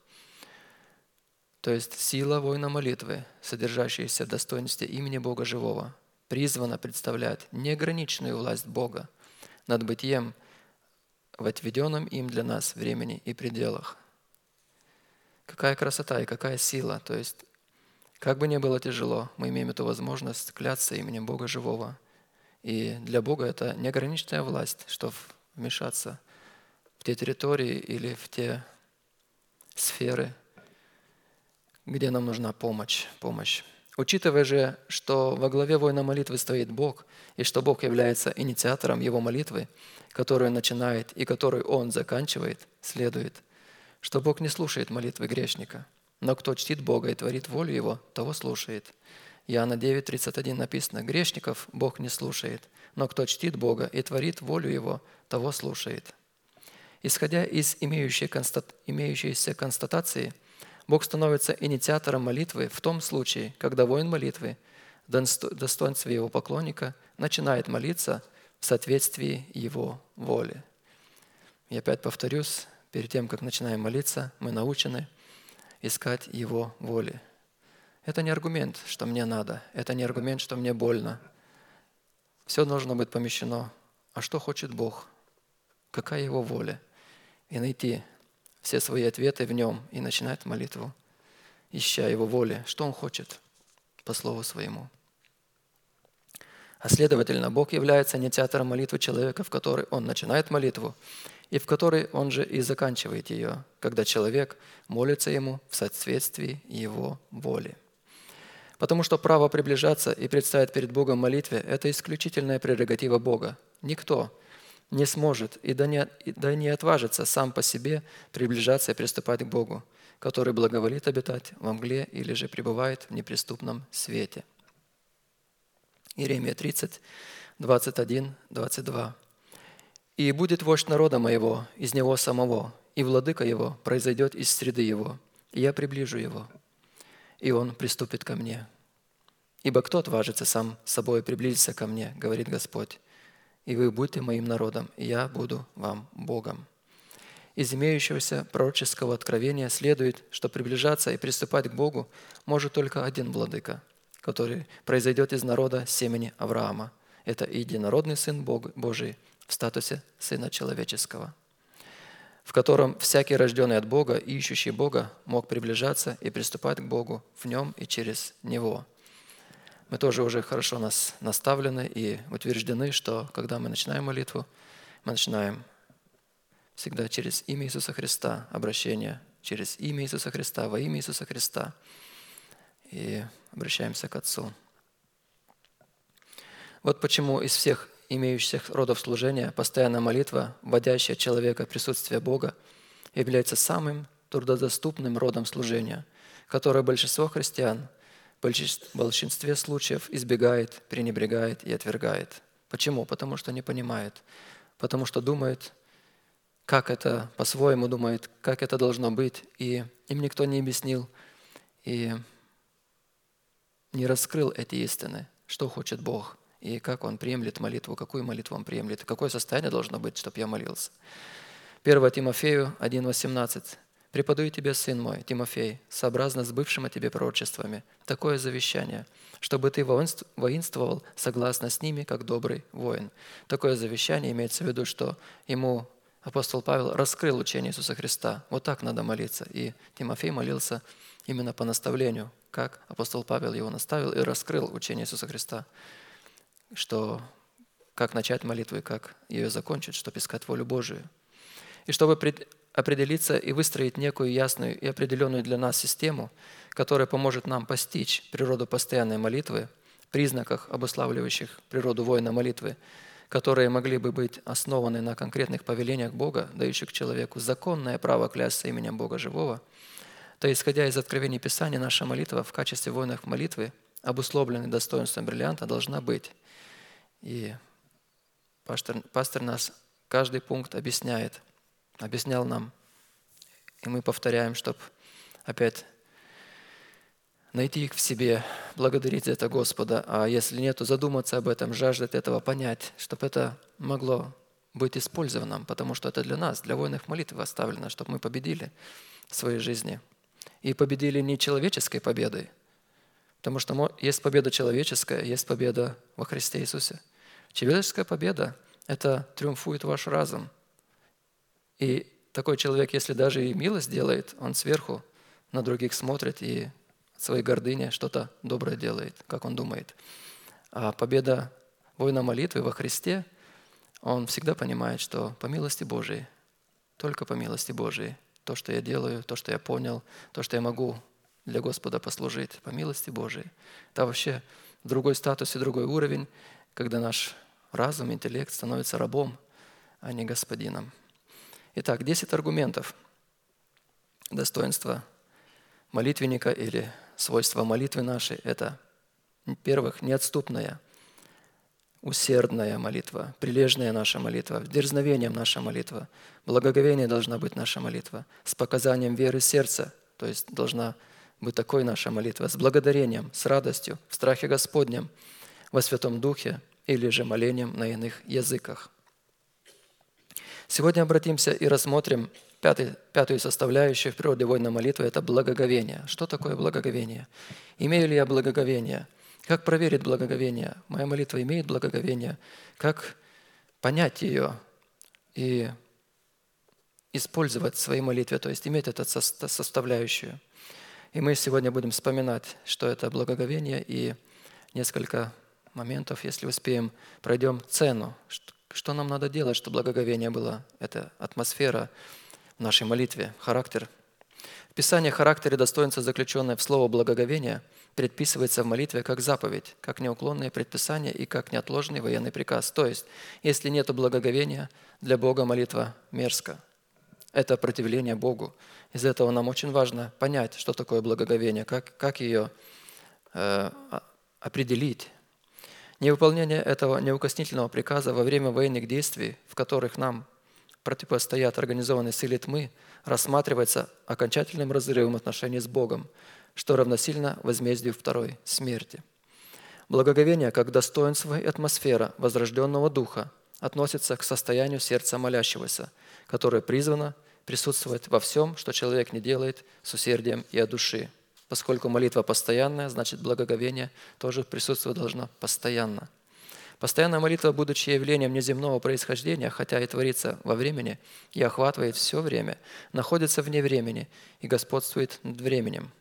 То есть сила воина молитвы, содержащаяся в достоинстве имени Бога Живого, призвана представлять неограниченную власть Бога над бытием в отведенном им для нас времени и пределах. Какая красота и какая сила. То есть как бы ни было тяжело, мы имеем эту возможность кляться именем Бога живого. И для Бога это неограниченная власть, чтобы вмешаться в те территории или в те сферы, где нам нужна помощь. помощь. Учитывая же, что во главе воина молитвы стоит Бог, и что Бог является инициатором его молитвы, которую он начинает и которую он заканчивает, следует, что Бог не слушает молитвы грешника – но кто чтит Бога и творит волю Его, того слушает. Иоанна 9:31 написано, грешников Бог не слушает, но кто чтит Бога и творит волю Его, того слушает. Исходя из имеющейся констатации, Бог становится инициатором молитвы в том случае, когда воин молитвы, достоинстве его поклонника, начинает молиться в соответствии его воли. И опять повторюсь, перед тем, как начинаем молиться, мы научены – искать Его воли. Это не аргумент, что мне надо, это не аргумент, что мне больно. Все должно быть помещено. А что хочет Бог? Какая Его воля? И найти все свои ответы в Нем и начинать молитву, ища Его воли, что Он хочет по Слову Своему. А следовательно, Бог является инициатором молитвы человека, в которой он начинает молитву, и в которой он же и заканчивает ее, когда человек молится ему в соответствии его воли. Потому что право приближаться и предстать перед Богом молитве – это исключительная прерогатива Бога. Никто не сможет и да не, да не отважится сам по себе приближаться и приступать к Богу, который благоволит обитать во мгле или же пребывает в неприступном свете. Иеремия 30, 21, 22. И будет вождь народа моего из него самого, и владыка его произойдет из среды его, и я приближу его, и он приступит ко мне. Ибо кто отважится сам собой приблизиться ко мне, говорит Господь, и вы будете моим народом, и я буду вам Богом. Из имеющегося пророческого откровения следует, что приближаться и приступать к Богу может только один владыка, который произойдет из народа семени Авраама. Это единородный Сын Бог, Божий – в статусе Сына Человеческого, в котором всякий рожденный от Бога и ищущий Бога мог приближаться и приступать к Богу в Нем и через Него. Мы тоже уже хорошо нас наставлены и утверждены, что когда мы начинаем молитву, мы начинаем всегда через имя Иисуса Христа, обращение через имя Иисуса Христа, во имя Иисуса Христа, и обращаемся к Отцу. Вот почему из всех имеющих родов служения, постоянная молитва, вводящая человека в присутствие Бога, является самым трудодоступным родом служения, которое большинство христиан большинстве случаев избегает, пренебрегает и отвергает. Почему? Потому что не понимает, потому что думает, как это по-своему думает, как это должно быть, и им никто не объяснил и не раскрыл эти истины, что хочет Бог – и как он приемлет молитву, какую молитву он приемлет, какое состояние должно быть, чтобы я молился. 1 Тимофею 1,18. Преподаю тебе, сын мой, Тимофей, сообразно с бывшими тебе пророчествами, такое завещание, чтобы ты воинств- воинствовал согласно с ними, как добрый воин. Такое завещание имеется в виду, что ему апостол Павел раскрыл учение Иисуса Христа. Вот так надо молиться. И Тимофей молился именно по наставлению, как апостол Павел его наставил и раскрыл учение Иисуса Христа, что как начать молитву и как ее закончить, чтобы искать волю Божию. И чтобы пред- определиться и выстроить некую ясную и определенную для нас систему, которая поможет нам постичь природу постоянной молитвы, признаках, обуславливающих природу воина молитвы, которые могли бы быть основаны на конкретных повелениях Бога, дающих человеку законное право клясться именем Бога живого, то, исходя из откровений Писания, наша молитва в качестве воинов молитвы, обусловленной достоинством бриллианта, должна быть. И пастор, пастор нас каждый пункт объясняет, объяснял нам, и мы повторяем, чтобы опять найти их в себе, благодарить за это Господа, а если нет, то задуматься об этом, жаждать этого, понять, чтобы это могло быть использованным, потому что это для нас, для воинов молитвы оставлено, чтобы мы победили в своей жизни. И победили не человеческой победой, потому что есть победа человеческая, есть победа во Христе Иисусе. Человеческая победа – это триумфует ваш разум. И такой человек, если даже и милость делает, он сверху на других смотрит и своей гордыни что-то доброе делает, как он думает. А победа воина молитвы во Христе, он всегда понимает, что по милости Божией, только по милости Божией, то, что я делаю, то, что я понял, то, что я могу для Господа послужить, по милости Божией. Это вообще другой статус и другой уровень, когда наш разум, интеллект становится рабом, а не господином. Итак, 10 аргументов достоинства молитвенника или свойства молитвы нашей – это, первых, неотступная, усердная молитва, прилежная наша молитва, дерзновением наша молитва, благоговение должна быть наша молитва, с показанием веры сердца, то есть должна быть такой наша молитва, с благодарением, с радостью, в страхе Господнем, во Святом Духе или же молением на иных языках. Сегодня обратимся и рассмотрим пятый, пятую составляющую в природе воина молитвы – это благоговение. Что такое благоговение? Имею ли я благоговение? Как проверить благоговение? Моя молитва имеет благоговение? Как понять ее и использовать в своей молитве, то есть иметь эту сос- составляющую? И мы сегодня будем вспоминать, что это благоговение, и несколько моментов, если успеем, пройдем цену, что- нам надо делать, чтобы благоговение было, это атмосфера в нашей молитве, характер. В Писании характер и достоинство, заключенное в слово благоговение, предписывается в молитве как заповедь, как неуклонное предписание и как неотложный военный приказ. То есть, если нет благоговения, для Бога молитва мерзка. Это противление Богу. Из этого нам очень важно понять, что такое благоговение, как, как ее э, а- определить. Невыполнение этого неукоснительного приказа во время военных действий, в которых нам противостоят организованные силы тьмы, рассматривается окончательным разрывом отношений с Богом, что равносильно возмездию второй смерти. Благоговение, как достоинство и атмосфера возрожденного духа, относится к состоянию сердца молящегося, которое призвано присутствовать во всем, что человек не делает с усердием и от души. Поскольку молитва постоянная, значит благоговение тоже присутствовать должно постоянно. Постоянная молитва, будучи явлением неземного происхождения, хотя и творится во времени и охватывает все время, находится вне времени и господствует над временем.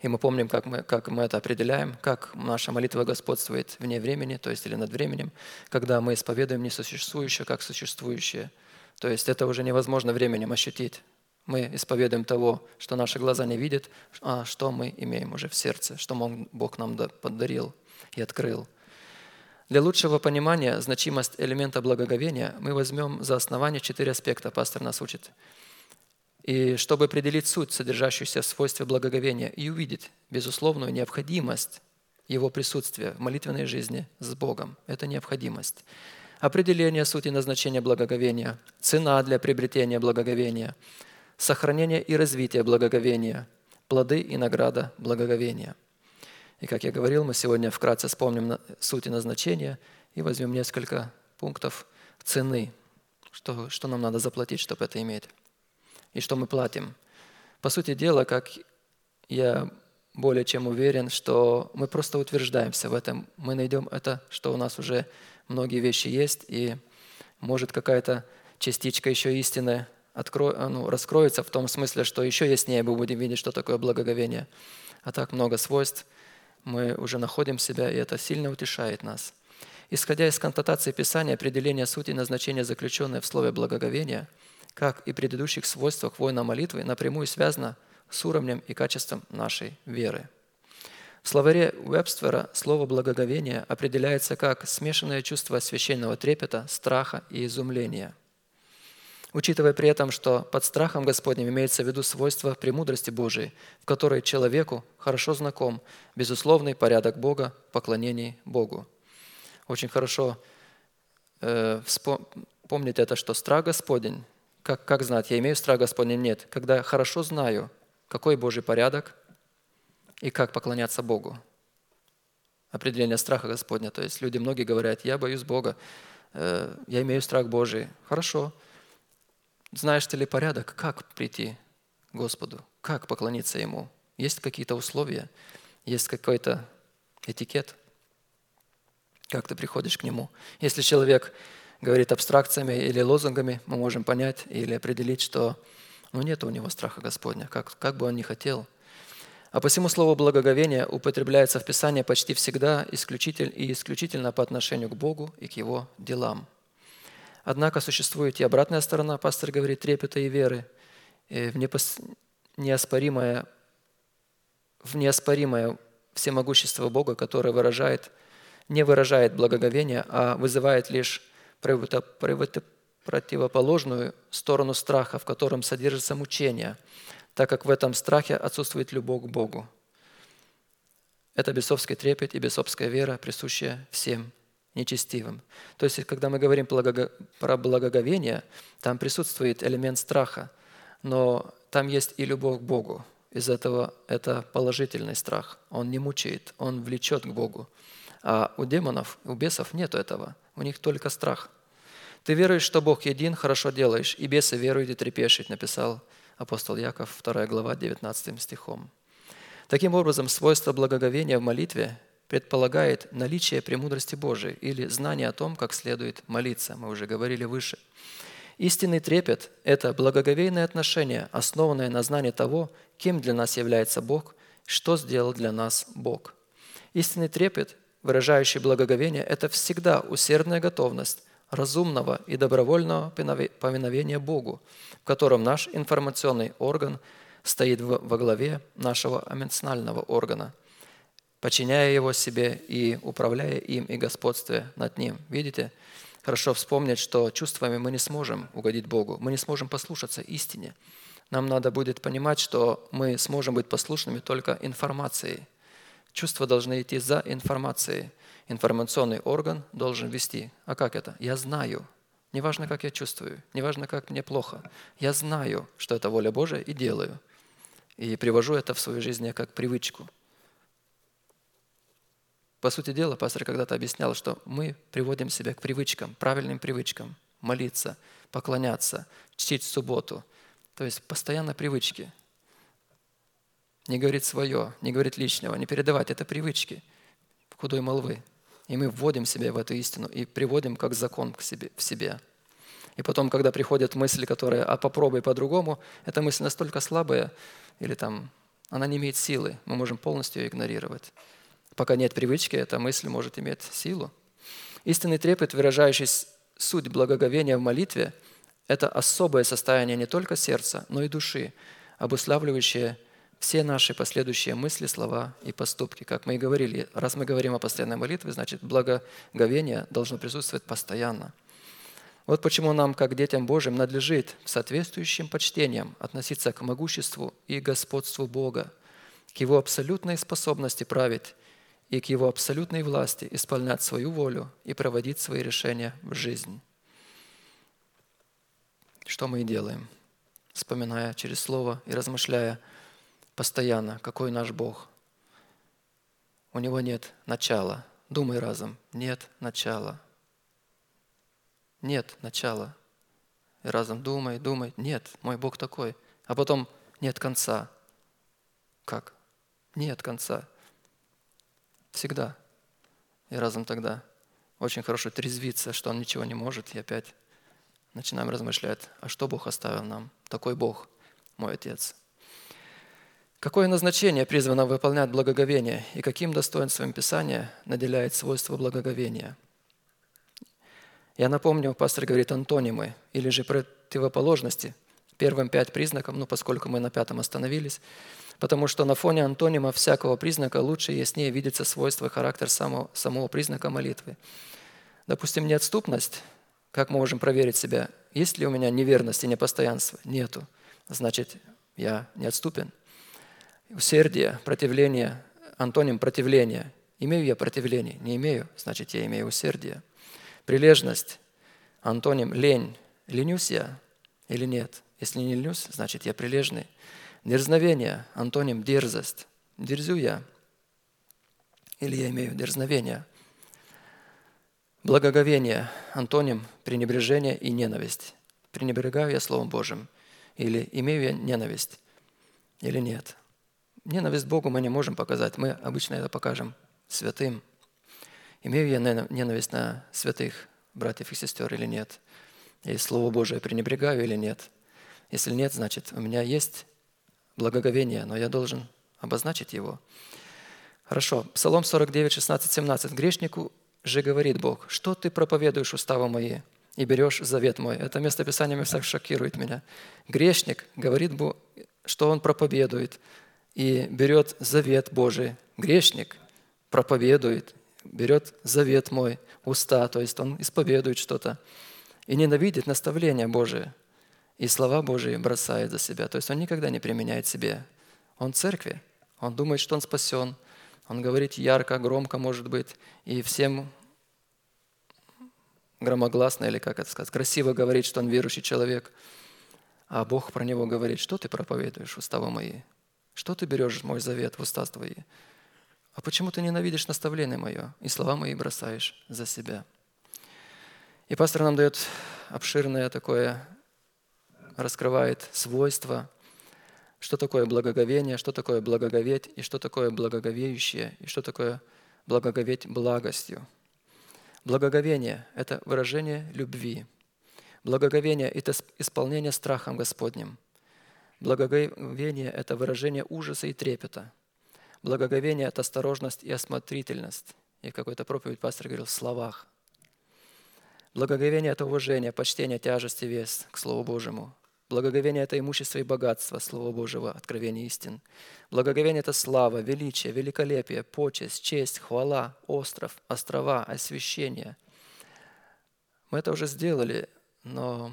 И мы помним, как мы, как мы это определяем, как наша молитва господствует вне времени, то есть или над временем, когда мы исповедуем несуществующее как существующее. То есть это уже невозможно временем ощутить. Мы исповедуем того, что наши глаза не видят, а что мы имеем уже в сердце, что Бог нам да- подарил и открыл. Для лучшего понимания значимость элемента благоговения мы возьмем за основание четыре аспекта, пастор нас учит. И чтобы определить суть, содержащуюся в свойстве благоговения, и увидеть безусловную необходимость его присутствия в молитвенной жизни с Богом. Это необходимость. Определение сути назначения благоговения, цена для приобретения благоговения, сохранение и развитие благоговения, плоды и награда благоговения. И как я говорил, мы сегодня вкратце вспомним суть и назначения и возьмем несколько пунктов цены, что, что нам надо заплатить, чтобы это иметь. и что мы платим. По сути дела, как я более чем уверен, что мы просто утверждаемся в этом. Мы найдем это, что у нас уже многие вещи есть, и может какая-то частичка еще истины откро... ну, раскроется в том смысле, что еще яснее мы будем видеть, что такое благоговение. А так много свойств мы уже находим себя, и это сильно утешает нас. Исходя из констатации Писания, определение сути и назначения, заключенное в слове благоговения, как и предыдущих свойствах воина молитвы, напрямую связано с уровнем и качеством нашей веры. В словаре Вебстера слово «благоговение» определяется как смешанное чувство священного трепета, страха и изумления. Учитывая при этом, что под страхом Господним имеется в виду свойство премудрости Божией, в которой человеку хорошо знаком безусловный порядок Бога в поклонении Богу. Очень хорошо э, помнить это, что страх Господень, как, как знать, я имею страх Господень? Нет. Когда я хорошо знаю, какой Божий порядок и как поклоняться Богу. Определение страха Господня. То есть люди многие говорят, я боюсь Бога, э, я имею страх Божий. Хорошо. Знаешь ли порядок, как прийти к Господу, как поклониться Ему? Есть какие-то условия, есть какой-то этикет, как ты приходишь к Нему. Если человек говорит абстракциями или лозунгами, мы можем понять или определить, что ну, нет у него страха Господня, как, как бы он ни хотел. А посему слово «благоговение» употребляется в Писании почти всегда исключитель, и исключительно по отношению к Богу и к Его делам. Однако существует и обратная сторона, пастор говорит, трепета и веры, и в непос... неоспоримое, в неоспоримое всемогущество Бога, которое выражает, не выражает благоговение, а вызывает лишь противоположную сторону страха, в котором содержится мучение, так как в этом страхе отсутствует любовь к Богу. Это бесовский трепет и бесовская вера, присущая всем нечестивым. То есть, когда мы говорим про благоговение, там присутствует элемент страха, но там есть и любовь к Богу. Из этого это положительный страх. Он не мучает, он влечет к Богу. А у демонов, у бесов нет этого. У них только страх – ты веруешь, что Бог един, хорошо делаешь, и бесы веруют и трепещут, написал апостол Яков, 2 глава, 19 стихом. Таким образом, свойство благоговения в молитве предполагает наличие премудрости Божией или знание о том, как следует молиться. Мы уже говорили выше. Истинный трепет – это благоговейное отношение, основанное на знании того, кем для нас является Бог, что сделал для нас Бог. Истинный трепет, выражающий благоговение, это всегда усердная готовность разумного и добровольного повиновения Богу, в котором наш информационный орган стоит во главе нашего эмоционального органа, подчиняя его себе и управляя им и господствуя над ним. Видите? Хорошо вспомнить, что чувствами мы не сможем угодить Богу, мы не сможем послушаться истине. Нам надо будет понимать, что мы сможем быть послушными только информацией. Чувства должны идти за информацией – информационный орган должен вести. А как это? Я знаю. Неважно, как я чувствую, неважно, как мне плохо. Я знаю, что это воля Божия, и делаю. И привожу это в свою жизнь как привычку. По сути дела, пастор когда-то объяснял, что мы приводим себя к привычкам, правильным привычкам. Молиться, поклоняться, чтить субботу. То есть постоянно привычки. Не говорить свое, не говорить лишнего, не передавать. Это привычки худой молвы. И мы вводим себя в эту истину и приводим как закон к себе, в себе. И потом, когда приходят мысли, которые «а попробуй по-другому», эта мысль настолько слабая, или там она не имеет силы, мы можем полностью ее игнорировать. Пока нет привычки, эта мысль может иметь силу. Истинный трепет, выражающий суть благоговения в молитве, это особое состояние не только сердца, но и души, обуславливающее все наши последующие мысли, слова и поступки. Как мы и говорили, раз мы говорим о постоянной молитве, значит, благоговение должно присутствовать постоянно. Вот почему нам, как детям Божьим, надлежит соответствующим почтением относиться к могуществу и господству Бога, к Его абсолютной способности править и к Его абсолютной власти исполнять свою волю и проводить свои решения в жизнь. Что мы и делаем, вспоминая через Слово и размышляя – постоянно, какой наш Бог. У него нет начала. Думай разом. Нет начала. Нет начала. И разом думай, думай. Нет, мой Бог такой. а потом нет конца. Как? Нет конца. Всегда. И разум тогда очень хорошо трезвится, что он ничего не может, и опять начинаем размышлять, а что Бог оставил нам? Такой Бог, мой Отец. Какое назначение призвано выполнять благоговение и каким достоинством Писания наделяет свойство благоговения? Я напомню, пастор говорит антонимы или же противоположности. Первым пять признаков, ну, поскольку мы на пятом остановились, потому что на фоне антонима всякого признака лучше и яснее видится свойство и характер самого, самого признака молитвы. Допустим, неотступность, как мы можем проверить себя? Есть ли у меня неверность и непостоянство? Нету. Значит, я неотступен. Усердие, противление, антоним противления. Имею я противление? Не имею, значит, я имею усердие. Прилежность, антоним лень. Ленюсь я или нет? Если не ленюсь, значит, я прилежный. Дерзновение, антоним дерзость. Дерзю я или я имею дерзновение? Благоговение, антоним пренебрежение и ненависть. Пренебрегаю я Словом Божьим или имею я ненависть или нет? Ненависть Богу мы не можем показать. Мы обычно это покажем святым. Имею я ненависть на святых братьев и сестер или нет? И Слово Божие пренебрегаю или нет? Если нет, значит, у меня есть благоговение, но я должен обозначить его. Хорошо. Псалом 49, 16, 17. «Грешнику же говорит Бог, что ты проповедуешь уставы мои и берешь завет мой. Это место Писания меня шокирует меня. Грешник говорит, что он проповедует и берет завет Божий. Грешник проповедует, берет завет мой, уста, то есть он исповедует что-то и ненавидит наставления Божие и слова Божии бросает за себя. То есть он никогда не применяет себе. Он церкви, он думает, что он спасен, он говорит ярко, громко, может быть, и всем громогласно, или как это сказать, красиво говорит, что он верующий человек. А Бог про него говорит, что ты проповедуешь, уставы мои? Что ты берешь мой завет в уста твои? А почему ты ненавидишь наставление мое и слова мои бросаешь за себя? И пастор нам дает обширное такое, раскрывает свойства что такое благоговение, что такое благоговеть, и что такое благоговеющее, и что такое благоговеть благостью. Благоговение – это выражение любви. Благоговение – это исполнение страхом Господним. Благоговение – это выражение ужаса и трепета. Благоговение – это осторожность и осмотрительность. И какой-то проповедь пастор говорил в словах. Благоговение – это уважение, почтение, тяжесть и вес к Слову Божьему. Благоговение – это имущество и богатство Слова Божьего, откровение истин. Благоговение – это слава, величие, великолепие, почесть, честь, хвала, остров, острова, освящение. Мы это уже сделали, но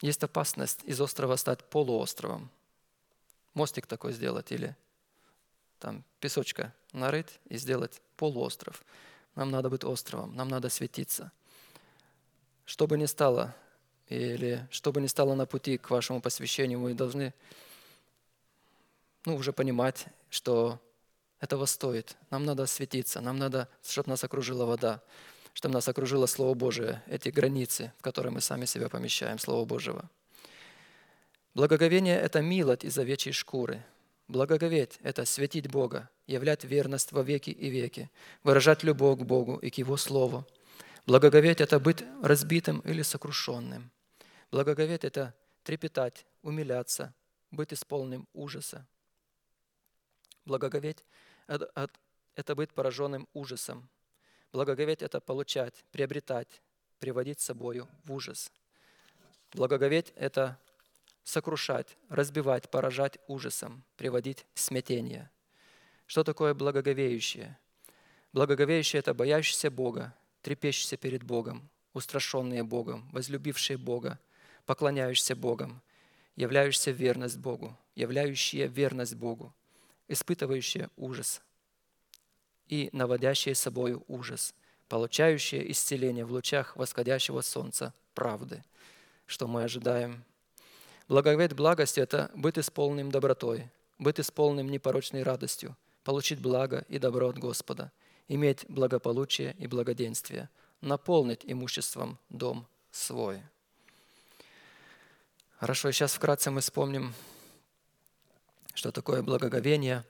есть опасность из острова стать полуостровом. Мостик такой сделать или там песочка нарыть и сделать полуостров. Нам надо быть островом, нам надо светиться. Что бы ни стало, или что бы ни стало на пути к вашему посвящению, вы должны ну, уже понимать, что этого стоит. Нам надо осветиться, нам надо, чтобы нас окружила вода, чтобы нас окружило Слово Божие, эти границы, в которые мы сами себя помещаем, Слово Божьего. Благоговение – это милость из овечьей шкуры. Благоговеть – это светить Бога, являть верность во веки и веки, выражать любовь к Богу и к Его Слову. Благоговеть – это быть разбитым или сокрушенным – Благоговеть – это трепетать, умиляться, быть исполненным ужаса. Благоговеть – это быть пораженным ужасом. Благоговеть – это получать, приобретать, приводить с собою в ужас. Благоговеть – это сокрушать, разбивать, поражать ужасом, приводить в смятение. Что такое благоговеющее? Благоговеющее – это боящийся Бога, трепещущийся перед Богом, устрашенные Богом, возлюбившие Бога, поклоняешься Богом, являющийся верность Богу, являющие верность Богу, испытывающие ужас и наводящие собою ужас, получающие исцеление в лучах восходящего солнца правды, что мы ожидаем. Благовед благости – это быть исполненным добротой, быть исполненным непорочной радостью, получить благо и добро от Господа, иметь благополучие и благоденствие, наполнить имуществом дом свой. Хорошо, сейчас вкратце мы вспомним, что такое благоговение,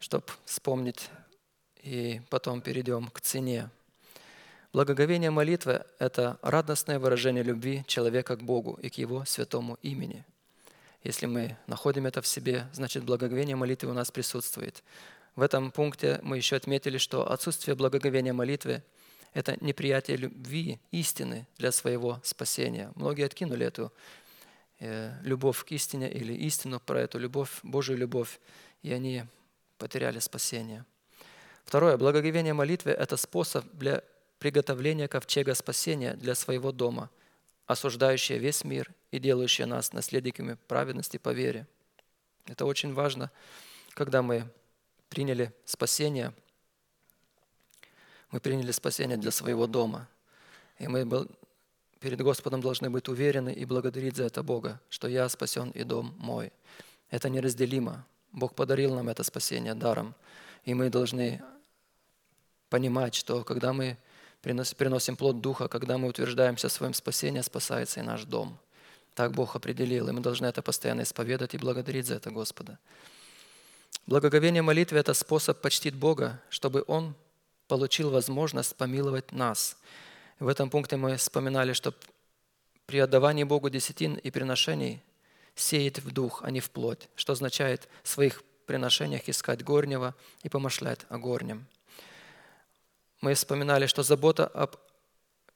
чтобы вспомнить, и потом перейдем к цене. Благоговение молитвы – это радостное выражение любви человека к Богу и к Его святому имени. Если мы находим это в себе, значит благоговение молитвы у нас присутствует. В этом пункте мы еще отметили, что отсутствие благоговения молитвы – это неприятие любви, истины для своего спасения. Многие откинули эту любовь к истине или истину про эту любовь, Божью любовь, и они потеряли спасение. Второе. Благоговение молитвы – это способ для приготовления ковчега спасения для своего дома, осуждающее весь мир и делающее нас наследниками праведности по вере. Это очень важно, когда мы приняли спасение, мы приняли спасение для своего дома. И мы перед Господом должны быть уверены и благодарить за это Бога, что я спасен и дом мой. Это неразделимо. Бог подарил нам это спасение даром. И мы должны понимать, что когда мы приносим плод Духа, когда мы утверждаемся в своем спасении, спасается и наш дом. Так Бог определил, и мы должны это постоянно исповедать и благодарить за это Господа. Благоговение молитвы – это способ почтить Бога, чтобы Он получил возможность помиловать нас. В этом пункте мы вспоминали, что при отдавании Богу десятин и приношений сеять в дух, а не в плоть, что означает в своих приношениях искать горнего и помышлять о горнем. Мы вспоминали, что забота об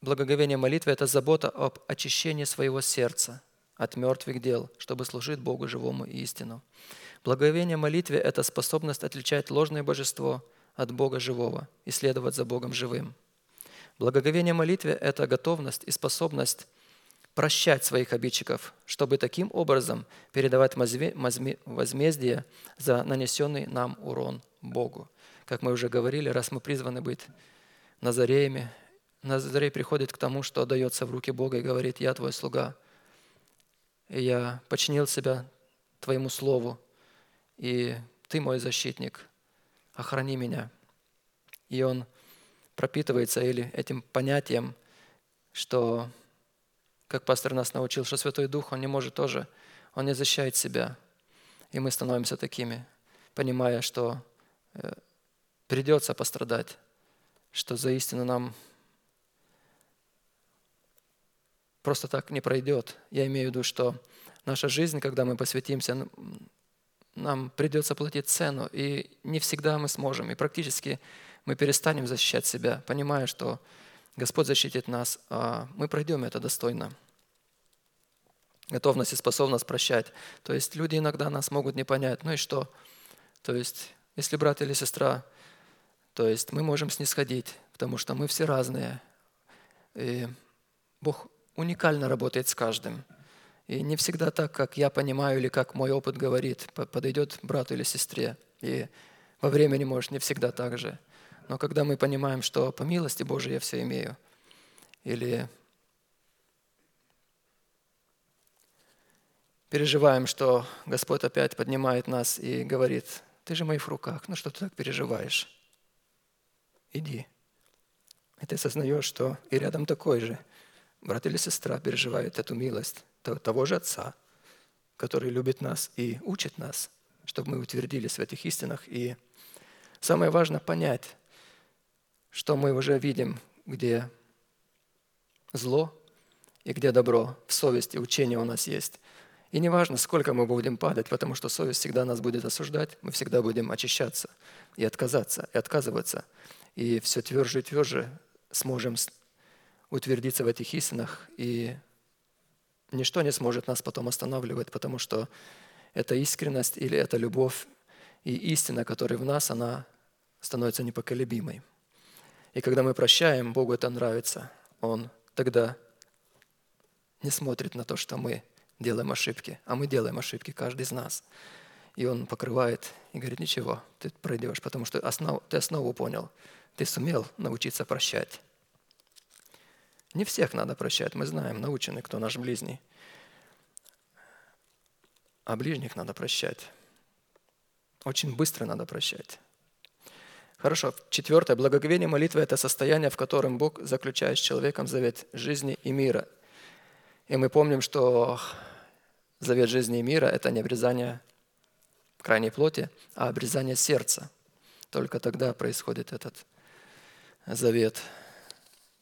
благоговении молитвы – это забота об очищении своего сердца от мертвых дел, чтобы служить Богу живому и истину. Благовение молитве – это способность отличать ложное божество от Бога живого и следовать за Богом живым. Благоговение молитве – это готовность и способность прощать своих обидчиков, чтобы таким образом передавать возмездие за нанесенный нам урон Богу. Как мы уже говорили, раз мы призваны быть Назареями, Назарей приходит к тому, что отдается в руки Бога и говорит, «Я твой слуга, и я починил себя Твоему Слову, и Ты мой защитник, охрани меня». И он пропитывается или этим понятием, что, как пастор нас научил, что Святой Дух, Он не может тоже, Он не защищает себя. И мы становимся такими, понимая, что э, придется пострадать, что за истину нам просто так не пройдет. Я имею в виду, что наша жизнь, когда мы посвятимся нам придется платить цену, и не всегда мы сможем, и практически мы перестанем защищать себя, понимая, что Господь защитит нас, а мы пройдем это достойно. Готовность и способность прощать. То есть люди иногда нас могут не понять, ну и что? То есть, если брат или сестра, то есть мы можем снисходить, потому что мы все разные. И Бог уникально работает с каждым. И не всегда так, как я понимаю или как мой опыт говорит, подойдет брату или сестре. И во времени, может, не всегда так же. Но когда мы понимаем, что по милости Божией я все имею, или переживаем, что Господь опять поднимает нас и говорит, ты же в моих руках, ну что ты так переживаешь? Иди. И ты осознаешь, что и рядом такой же брат или сестра переживает эту милость того же Отца, который любит нас и учит нас, чтобы мы утвердились в этих истинах. И самое важное понять, что мы уже видим, где зло и где добро, в совести, учение у нас есть. И не важно, сколько мы будем падать, потому что совесть всегда нас будет осуждать, мы всегда будем очищаться и отказаться, и отказываться. И все тверже и тверже сможем утвердиться в этих истинах и Ничто не сможет нас потом останавливать, потому что эта искренность или эта любовь и истина, которая в нас, она становится непоколебимой. И когда мы прощаем, Богу это нравится. Он тогда не смотрит на то, что мы делаем ошибки, а мы делаем ошибки, каждый из нас. И Он покрывает и говорит, ничего, ты пройдешь, потому что основ, ты основу понял, ты сумел научиться прощать. Не всех надо прощать, мы знаем, научены, кто наш ближний. А ближних надо прощать. Очень быстро надо прощать. Хорошо. Четвертое. Благоговение молитвы – это состояние, в котором Бог заключает с человеком завет жизни и мира. И мы помним, что завет жизни и мира – это не обрезание крайней плоти, а обрезание сердца. Только тогда происходит этот завет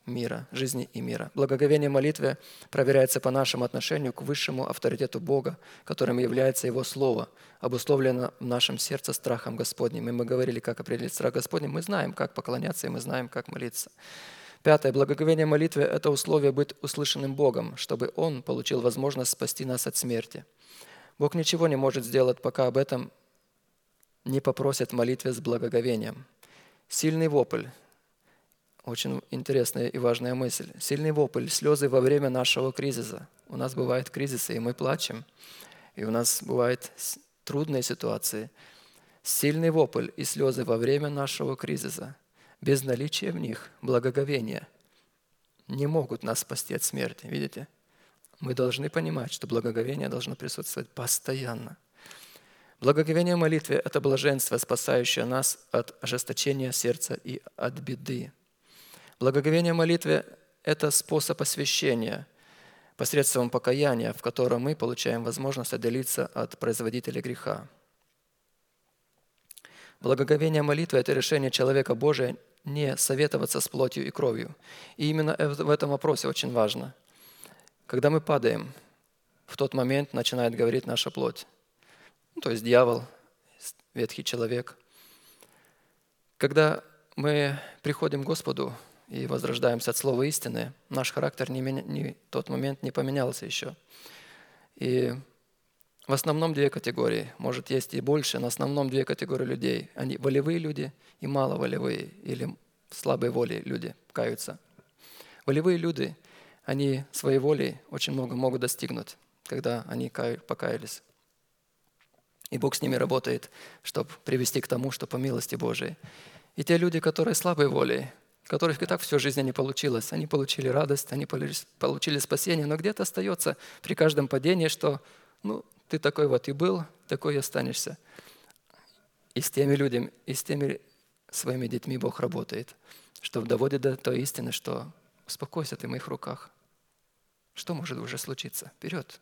мира, жизни и мира. Благоговение молитвы проверяется по нашему отношению к высшему авторитету Бога, которым является Его Слово, обусловлено в нашем сердце страхом Господним. И мы говорили, как определить страх Господний. Мы знаем, как поклоняться, и мы знаем, как молиться. Пятое. Благоговение молитвы – это условие быть услышанным Богом, чтобы Он получил возможность спасти нас от смерти. Бог ничего не может сделать, пока об этом не попросят молитве с благоговением. Сильный вопль, очень интересная и важная мысль. Сильный вопль, слезы во время нашего кризиса. У нас бывают кризисы, и мы плачем. И у нас бывают трудные ситуации. Сильный вопль и слезы во время нашего кризиса, без наличия в них благоговения, не могут нас спасти от смерти. Видите? Мы должны понимать, что благоговение должно присутствовать постоянно. Благоговение молитвы – это блаженство, спасающее нас от ожесточения сердца и от беды. Благоговение молитвы – это способ освящения посредством покаяния, в котором мы получаем возможность отделиться от производителя греха. Благоговение молитвы – это решение человека Божия не советоваться с плотью и кровью. И именно в этом вопросе очень важно. Когда мы падаем, в тот момент начинает говорить наша плоть. Ну, то есть дьявол, ветхий человек. Когда мы приходим к Господу, и возрождаемся от слова истины, наш характер не, не, тот момент не поменялся еще. И в основном две категории, может есть и больше, но в основном две категории людей. Они волевые люди и маловолевые, или слабой воли люди каются. Волевые люди, они своей волей очень много могут достигнуть, когда они покаялись. И Бог с ними работает, чтобы привести к тому, что по милости Божией. И те люди, которые слабой волей, которых и так всю жизнь не получилось. Они получили радость, они получили спасение, но где-то остается при каждом падении, что ну, ты такой вот и был, такой и останешься. И с теми людьми, и с теми своими детьми Бог работает, чтобы доводит до той истины, что успокойся, ты в моих руках. Что может уже случиться? Вперед.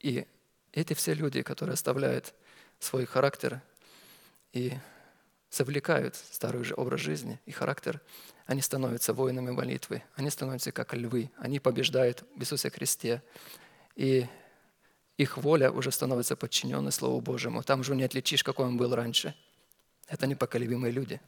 И эти все люди, которые оставляют свой характер и завлекают старый же образ жизни и характер, они становятся воинами молитвы, они становятся как львы, они побеждают в Иисусе Христе. И их воля уже становится подчиненной Слову Божьему. Там уже не отличишь, какой он был раньше. Это непоколебимые люди.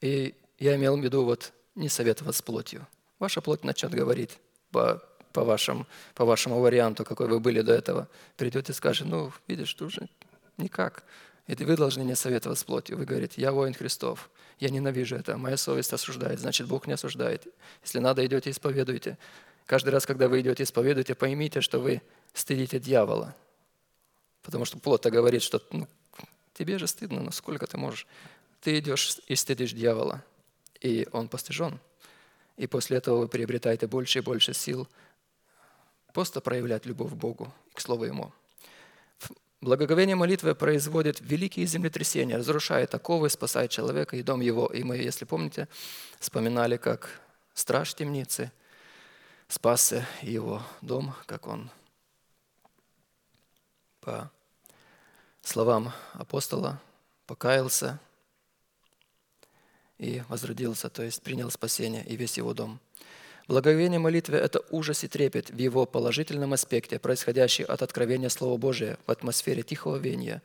И я имел в виду вот не советовать с плотью. Ваша плоть начнет говорить по по, вашему по вашему варианту, какой вы были до этого, придет и скажет, ну, видишь, тут же никак. И вы должны не советовать с плотью. Вы говорите, я воин Христов, я ненавижу это, моя совесть осуждает, значит, Бог не осуждает. Если надо, идете исповедуйте. Каждый раз, когда вы идете исповедуйте, поймите, что вы стыдите дьявола. Потому что плоть говорит, что ну, тебе же стыдно, но сколько ты можешь. Ты идешь и стыдишь дьявола, и он постижен. И после этого вы приобретаете больше и больше сил Просто проявлять любовь к Богу и к Слову Ему. Благоговение молитвы производит великие землетрясения, разрушает оковы, спасает человека и дом его. И мы, если помните, вспоминали, как страж темницы спасся его дом, как он по словам апостола покаялся и возродился, то есть принял спасение и весь его дом – Благоговение молитвы – это ужас и трепет в его положительном аспекте, происходящий от откровения Слова Божия в атмосфере тихого вения,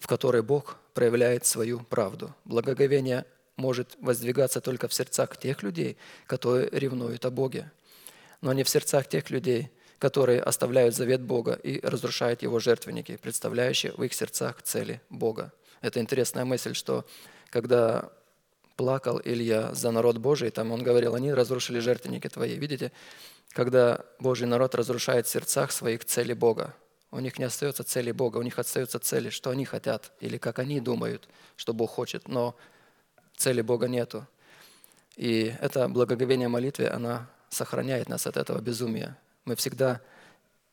в которой Бог проявляет свою правду. Благоговение может воздвигаться только в сердцах тех людей, которые ревнуют о Боге, но не в сердцах тех людей, которые оставляют завет Бога и разрушают его жертвенники, представляющие в их сердцах цели Бога. Это интересная мысль, что когда плакал Илья за народ Божий, там он говорил, они разрушили жертвенники твои. Видите, когда Божий народ разрушает в сердцах своих цели Бога, у них не остается цели Бога, у них остаются цели, что они хотят, или как они думают, что Бог хочет, но цели Бога нету. И это благоговение молитвы, она сохраняет нас от этого безумия. Мы всегда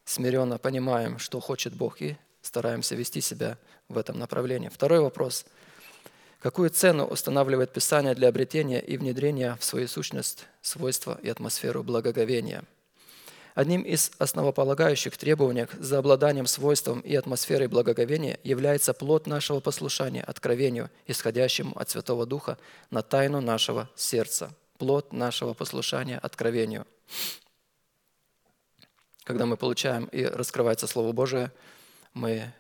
смиренно понимаем, что хочет Бог, и стараемся вести себя в этом направлении. Второй вопрос – Какую цену устанавливает Писание для обретения и внедрения в свою сущность свойства и атмосферу благоговения? Одним из основополагающих требований за обладанием свойством и атмосферой благоговения является плод нашего послушания откровению, исходящему от Святого Духа на тайну нашего сердца. Плод нашего послушания откровению. Когда мы получаем и раскрывается Слово Божие, мы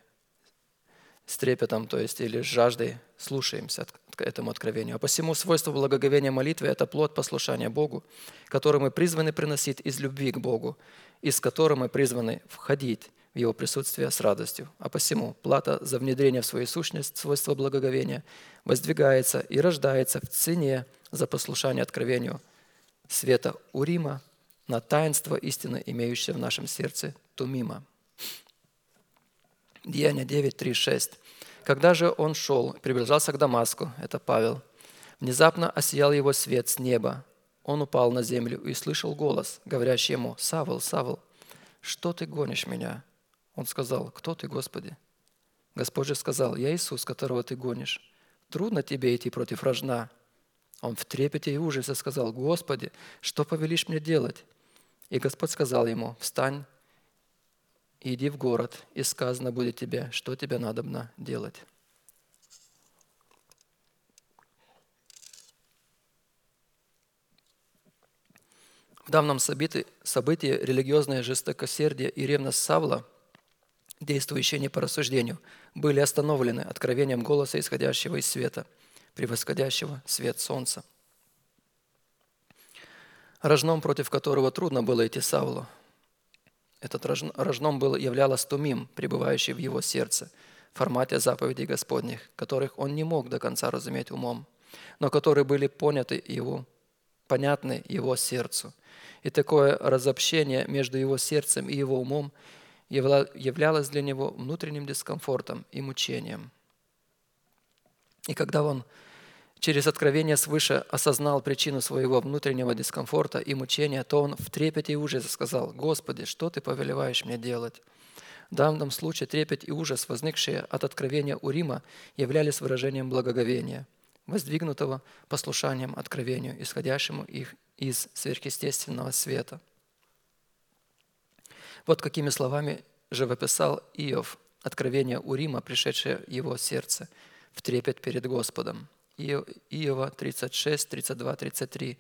с трепетом, то есть или с жаждой слушаемся к этому откровению. А посему свойство благоговения молитвы – это плод послушания Богу, который мы призваны приносить из любви к Богу, из которого мы призваны входить в Его присутствие с радостью. А посему плата за внедрение в свою сущность свойства благоговения воздвигается и рождается в цене за послушание откровению света Урима на таинство истины, имеющее в нашем сердце Тумима. Деяние 9, 3, 6. Когда же он шел, приближался к Дамаску, это Павел, внезапно осиял его свет с неба. Он упал на землю и слышал голос, говорящий ему, «Савл, Савл, что ты гонишь меня?» Он сказал, «Кто ты, Господи?» Господь же сказал, «Я Иисус, которого ты гонишь. Трудно тебе идти против рожна». Он в трепете и ужасе сказал, «Господи, что повелишь мне делать?» И Господь сказал ему, «Встань иди в город, и сказано будет тебе, что тебе надобно делать. В данном событии, событии религиозное жестокосердие и ревность Савла, действующие не по рассуждению, были остановлены откровением голоса, исходящего из света, превосходящего свет солнца. Рожном, против которого трудно было идти Савлу, этот рожном был, являлось тумим, пребывающий в его сердце, в формате заповедей Господних, которых он не мог до конца разуметь умом, но которые были поняты его, понятны его сердцу. И такое разобщение между его сердцем и его умом являлось для него внутренним дискомфортом и мучением. И когда он через откровение свыше осознал причину своего внутреннего дискомфорта и мучения, то он в трепете и ужасе сказал, «Господи, что Ты повелеваешь мне делать?» В данном случае трепет и ужас, возникшие от откровения Урима, являлись выражением благоговения, воздвигнутого послушанием откровению, исходящему их из сверхъестественного света. Вот какими словами живописал Иов откровение Урима, пришедшее в его сердце, в трепет перед Господом – Иова 36, 32, 33.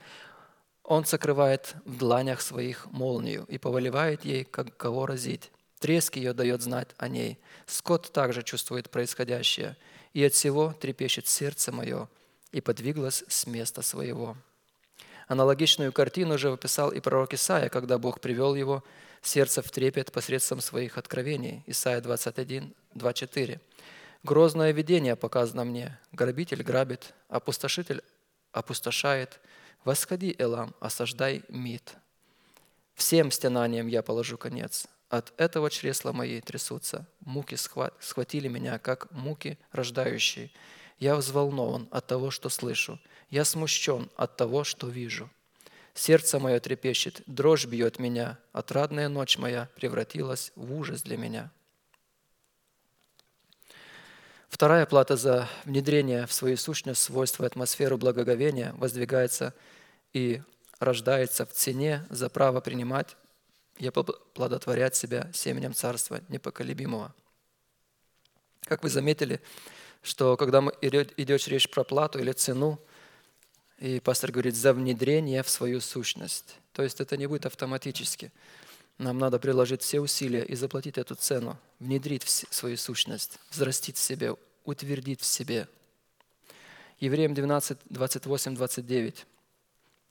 Он сокрывает в дланях своих молнию и повелевает ей, как кого разить. Треск ее дает знать о ней. Скот также чувствует происходящее, и от всего трепещет сердце мое, и подвиглось с места своего. Аналогичную картину же описал и пророк Исаия, когда Бог привел его сердце в трепет посредством своих откровений. Исаия 21, 24. Грозное видение показано мне. Грабитель грабит, опустошитель опустошает. Восходи, Элам, осаждай Мид. Всем стенаниям я положу конец. От этого чресла мои трясутся. Муки схватили меня, как муки рождающие. Я взволнован от того, что слышу. Я смущен от того, что вижу. Сердце мое трепещет, дрожь бьет меня. Отрадная ночь моя превратилась в ужас для меня. Вторая плата за внедрение в свою сущность свойства и атмосферу благоговения воздвигается и рождается в цене за право принимать и плодотворять себя семенем Царства непоколебимого. Как вы заметили, что когда идет, идет речь про плату или цену, и пастор говорит за внедрение в свою сущность, то есть это не будет автоматически. Нам надо приложить все усилия и заплатить эту цену, внедрить в свою сущность, взрастить в себе, утвердить в себе. Евреям 12, 28, 29.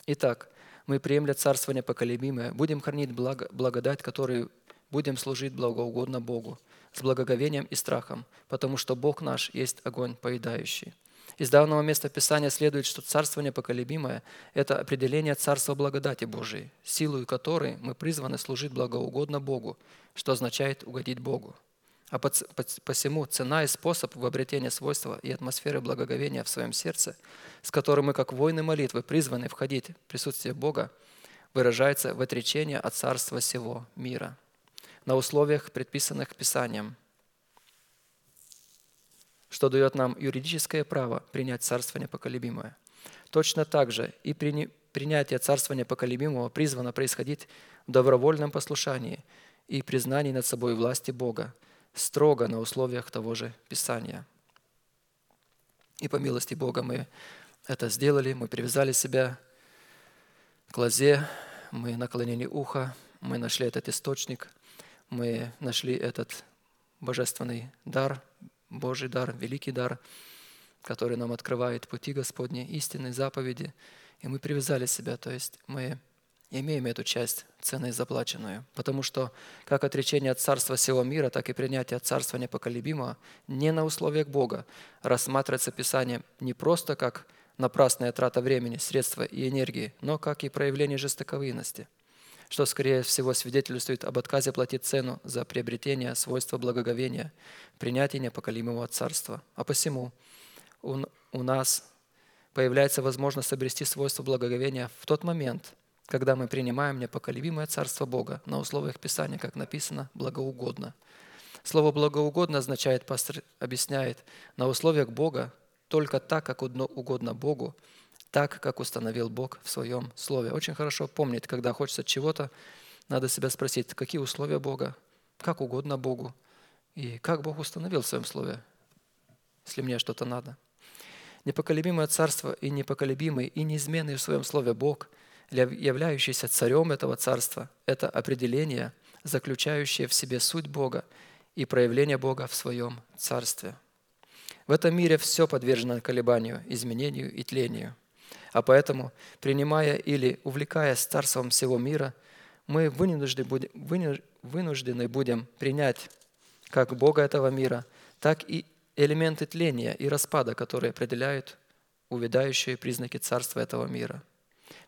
Итак, мы приемля царство непоколебимое, будем хранить благо, благодать, которой будем служить благоугодно Богу, с благоговением и страхом, потому что Бог наш есть огонь поедающий. Из данного места Писания следует, что царство непоколебимое – это определение царства благодати Божией, силою которой мы призваны служить благоугодно Богу, что означает угодить Богу. А посему цена и способ в обретении свойства и атмосферы благоговения в своем сердце, с которым мы, как воины молитвы, призваны входить в присутствие Бога, выражается в отречении от царства сего мира на условиях, предписанных Писанием – что дает нам юридическое право принять Царство Непоколебимое. Точно так же и прини- принятие Царства Непоколебимого призвано происходить в добровольном послушании и признании над собой власти Бога, строго на условиях того же Писания. И по милости Бога мы это сделали, мы привязали себя к лозе, мы наклонили ухо, мы нашли этот источник, мы нашли этот божественный дар, Божий дар, великий дар, который нам открывает пути Господни, истинные заповеди, и мы привязали себя, то есть мы имеем эту часть ценой заплаченную. Потому что как отречение от царства всего мира, так и принятие от царства непоколебимого не на условиях Бога рассматривается Писание не просто как напрасная трата времени, средства и энергии, но как и проявление жестоковыйности, что, скорее всего, свидетельствует об отказе платить цену за приобретение свойства благоговения, принятие непоколебимого царства. А посему у нас появляется возможность обрести свойство благоговения в тот момент, когда мы принимаем непоколебимое Царство Бога на условиях Писания, как написано, благоугодно. Слово «благоугодно» означает, пастор объясняет, на условиях Бога только так, как угодно Богу, так, как установил Бог в своем Слове. Очень хорошо помнить, когда хочется чего-то, надо себя спросить, какие условия Бога, как угодно Богу, и как Бог установил в своем Слове, если мне что-то надо. Непоколебимое царство и непоколебимый и неизменный в своем Слове Бог, являющийся царем этого царства, это определение, заключающее в себе суть Бога и проявление Бога в своем царстве – в этом мире все подвержено колебанию, изменению и тлению. А поэтому, принимая или увлекаясь царством всего мира, мы вынуждены будем, вынуждены будем принять как Бога этого мира, так и элементы тления и распада, которые определяют увядающие признаки царства этого мира.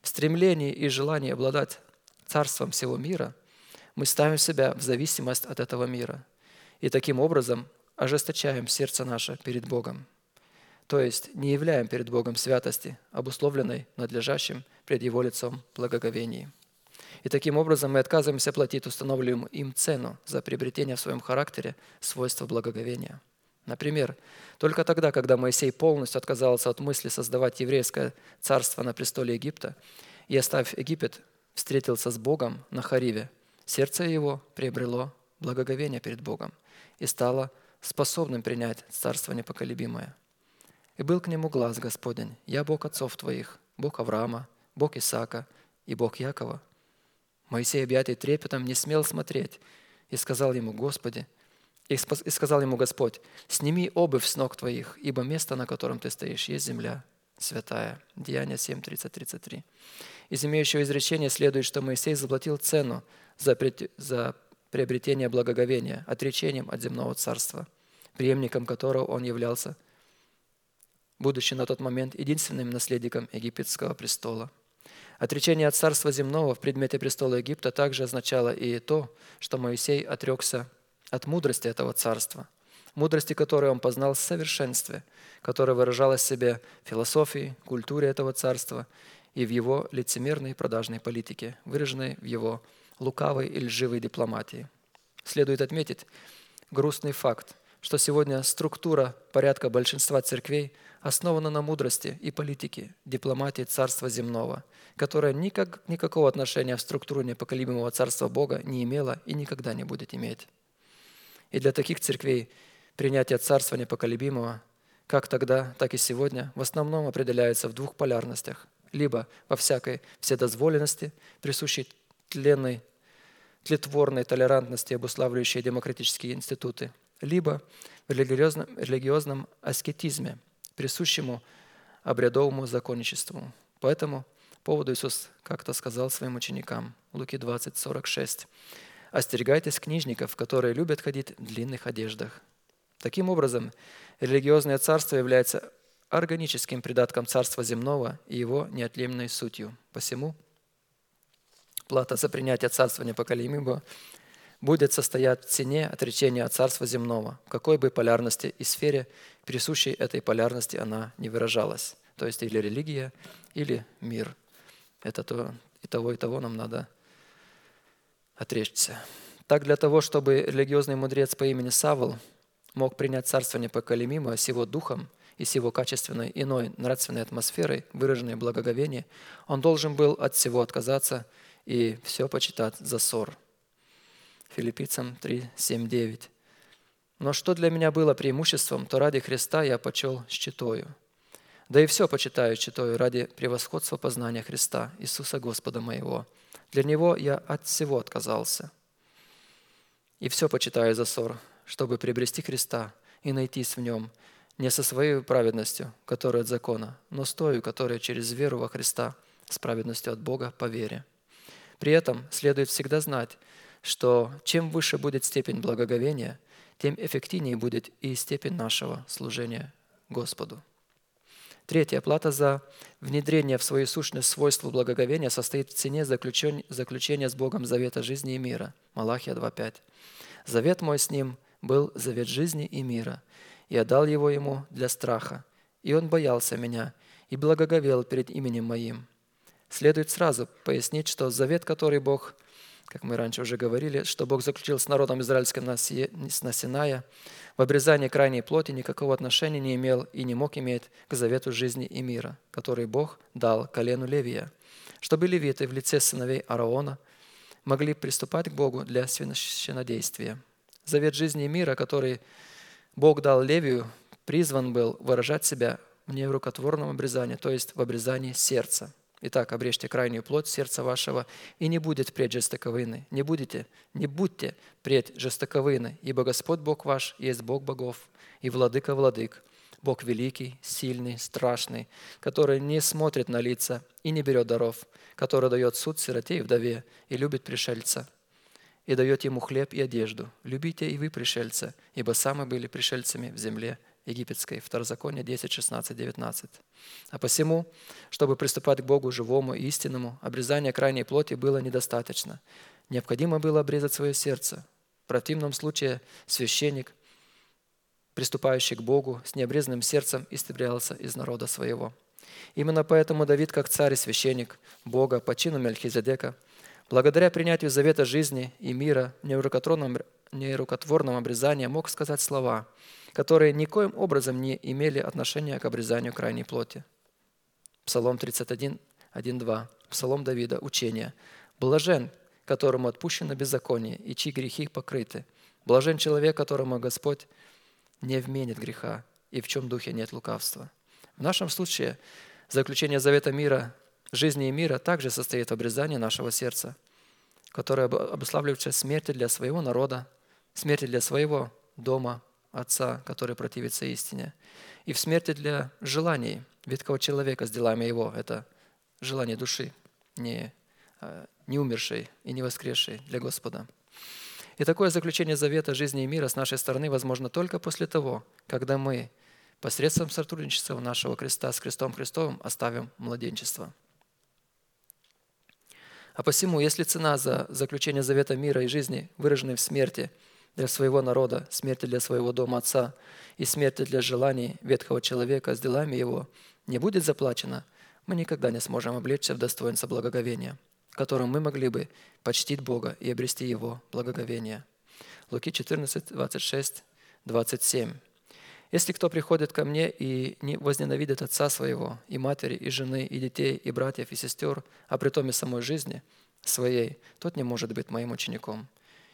В стремлении и желании обладать царством всего мира мы ставим себя в зависимость от этого мира. И таким образом ожесточаем сердце наше перед Богом. То есть не являем перед Богом святости, обусловленной надлежащим пред Его лицом благоговении. И таким образом мы отказываемся платить установленную им цену за приобретение в своем характере свойства благоговения. Например, только тогда, когда Моисей полностью отказался от мысли создавать еврейское царство на престоле Египта и, оставив Египет, встретился с Богом на Хариве, сердце его приобрело благоговение перед Богом и стало способным принять царство непоколебимое. И был к нему глаз Господень, «Я Бог отцов твоих, Бог Авраама, Бог Исаака и Бог Якова». Моисей, объятый трепетом, не смел смотреть и сказал ему, «Господи, и сказал ему Господь, «Сними обувь с ног твоих, ибо место, на котором ты стоишь, есть земля святая». Деяние 7, 30, 33. Из имеющего изречения следует, что Моисей заплатил цену за, за приобретение благоговения, отречением от земного царства, преемником которого он являлся, будучи на тот момент единственным наследником египетского престола. Отречение от царства земного в предмете престола Египта также означало и то, что Моисей отрекся от мудрости этого царства, мудрости которой он познал в совершенстве, которая выражалась в себе философии, культуре этого царства и в его лицемерной продажной политике, выраженной в его лукавой и лживой дипломатии. Следует отметить грустный факт, что сегодня структура порядка большинства церквей основана на мудрости и политике, дипломатии Царства Земного, которая никак, никакого отношения в структуру непоколебимого Царства Бога не имела и никогда не будет иметь. И для таких церквей принятие Царства Непоколебимого как тогда, так и сегодня в основном определяется в двух полярностях. Либо во всякой вседозволенности, присущей тленной, тлетворной толерантности, обуславливающей демократические институты, либо в религиозном, религиозном аскетизме, присущему обрядовому законничеству. По этому поводу Иисус как-то сказал своим ученикам, Луки 20, 46, «Остерегайтесь книжников, которые любят ходить в длинных одеждах». Таким образом, религиозное царство является органическим придатком царства земного и его неотъемлемой сутью. Посему – плата за принятие царства непоколебимого будет состоять в цене отречения от царства земного, в какой бы полярности и сфере, присущей этой полярности, она не выражалась. То есть или религия, или мир. Это то, и того, и того нам надо отречься. Так для того, чтобы религиозный мудрец по имени Савл мог принять царство непоколемимое с его духом и с его качественной иной нравственной атмосферой, выраженной в он должен был от всего отказаться и все почитать за ссор. Филиппийцам 3, 7, 9. Но что для меня было преимуществом, то ради Христа я почел считою. Да и все почитаю считаю ради превосходства познания Христа, Иисуса Господа моего. Для Него я от всего отказался. И все почитаю за ссор, чтобы приобрести Христа и найтись в Нем, не со своей праведностью, которая от закона, но с той, которая через веру во Христа, с праведностью от Бога по вере. При этом следует всегда знать, что чем выше будет степень благоговения, тем эффективнее будет и степень нашего служения Господу. Третья плата за внедрение в свою сущность свойства благоговения состоит в цене заключения с Богом завета жизни и мира. Малахия 2.5. Завет мой с ним был завет жизни и мира. Я дал его ему для страха, и он боялся меня и благоговел перед именем моим. Следует сразу пояснить, что завет, который Бог, как мы раньше уже говорили, что Бог заключил с народом израильским на Синая, в обрезании крайней плоти никакого отношения не имел и не мог иметь к завету жизни и мира, который Бог дал колену Левия, чтобы левиты в лице сыновей Аароона могли приступать к Богу для священнодействия. Завет жизни и мира, который Бог дал Левию, призван был выражать себя в нерукотворном обрезании, то есть в обрезании сердца. Итак, обрежьте крайнюю плоть сердца вашего, и не будет пред жестоковыны. Не будете, не будьте пред жестоковыны, ибо Господь Бог ваш есть Бог богов и владыка владык, Бог великий, сильный, страшный, который не смотрит на лица и не берет даров, который дает суд сироте и вдове и любит пришельца, и дает ему хлеб и одежду. Любите и вы пришельца, ибо сами были пришельцами в земле египетской. Второзаконие 10, 16, 19. А посему, чтобы приступать к Богу живому и истинному, обрезание крайней плоти было недостаточно. Необходимо было обрезать свое сердце. В противном случае священник, приступающий к Богу с необрезанным сердцем, истреблялся из народа своего. Именно поэтому Давид, как царь и священник Бога по чину Мельхизедека, благодаря принятию завета жизни и мира в нерукотворном обрезании мог сказать слова – которые никоим образом не имели отношения к обрезанию крайней плоти. Псалом 31, 1-2. Псалом Давида, учение. «Блажен, которому отпущено беззаконие, и чьи грехи покрыты. Блажен человек, которому Господь не вменит греха, и в чем духе нет лукавства». В нашем случае заключение завета мира, жизни и мира также состоит в обрезании нашего сердца, которое обуславливается смертью для своего народа, смертью для своего дома, отца, который противится истине, и в смерти для желаний ветхого человека с делами его. Это желание души, не, а, не умершей и не воскресшей для Господа. И такое заключение завета жизни и мира с нашей стороны возможно только после того, когда мы посредством сотрудничества нашего креста с крестом Христовым оставим младенчество. А посему, если цена за заключение завета мира и жизни, выраженной в смерти – для своего народа, смерти для своего дома отца и смерти для желаний ветхого человека с делами его не будет заплачено, мы никогда не сможем облечься в достоинство благоговения, которым мы могли бы почтить Бога и обрести Его благоговение. Луки 14, 26, 27. «Если кто приходит ко мне и не возненавидит отца своего, и матери, и жены, и детей, и братьев, и сестер, а при том и самой жизни своей, тот не может быть моим учеником.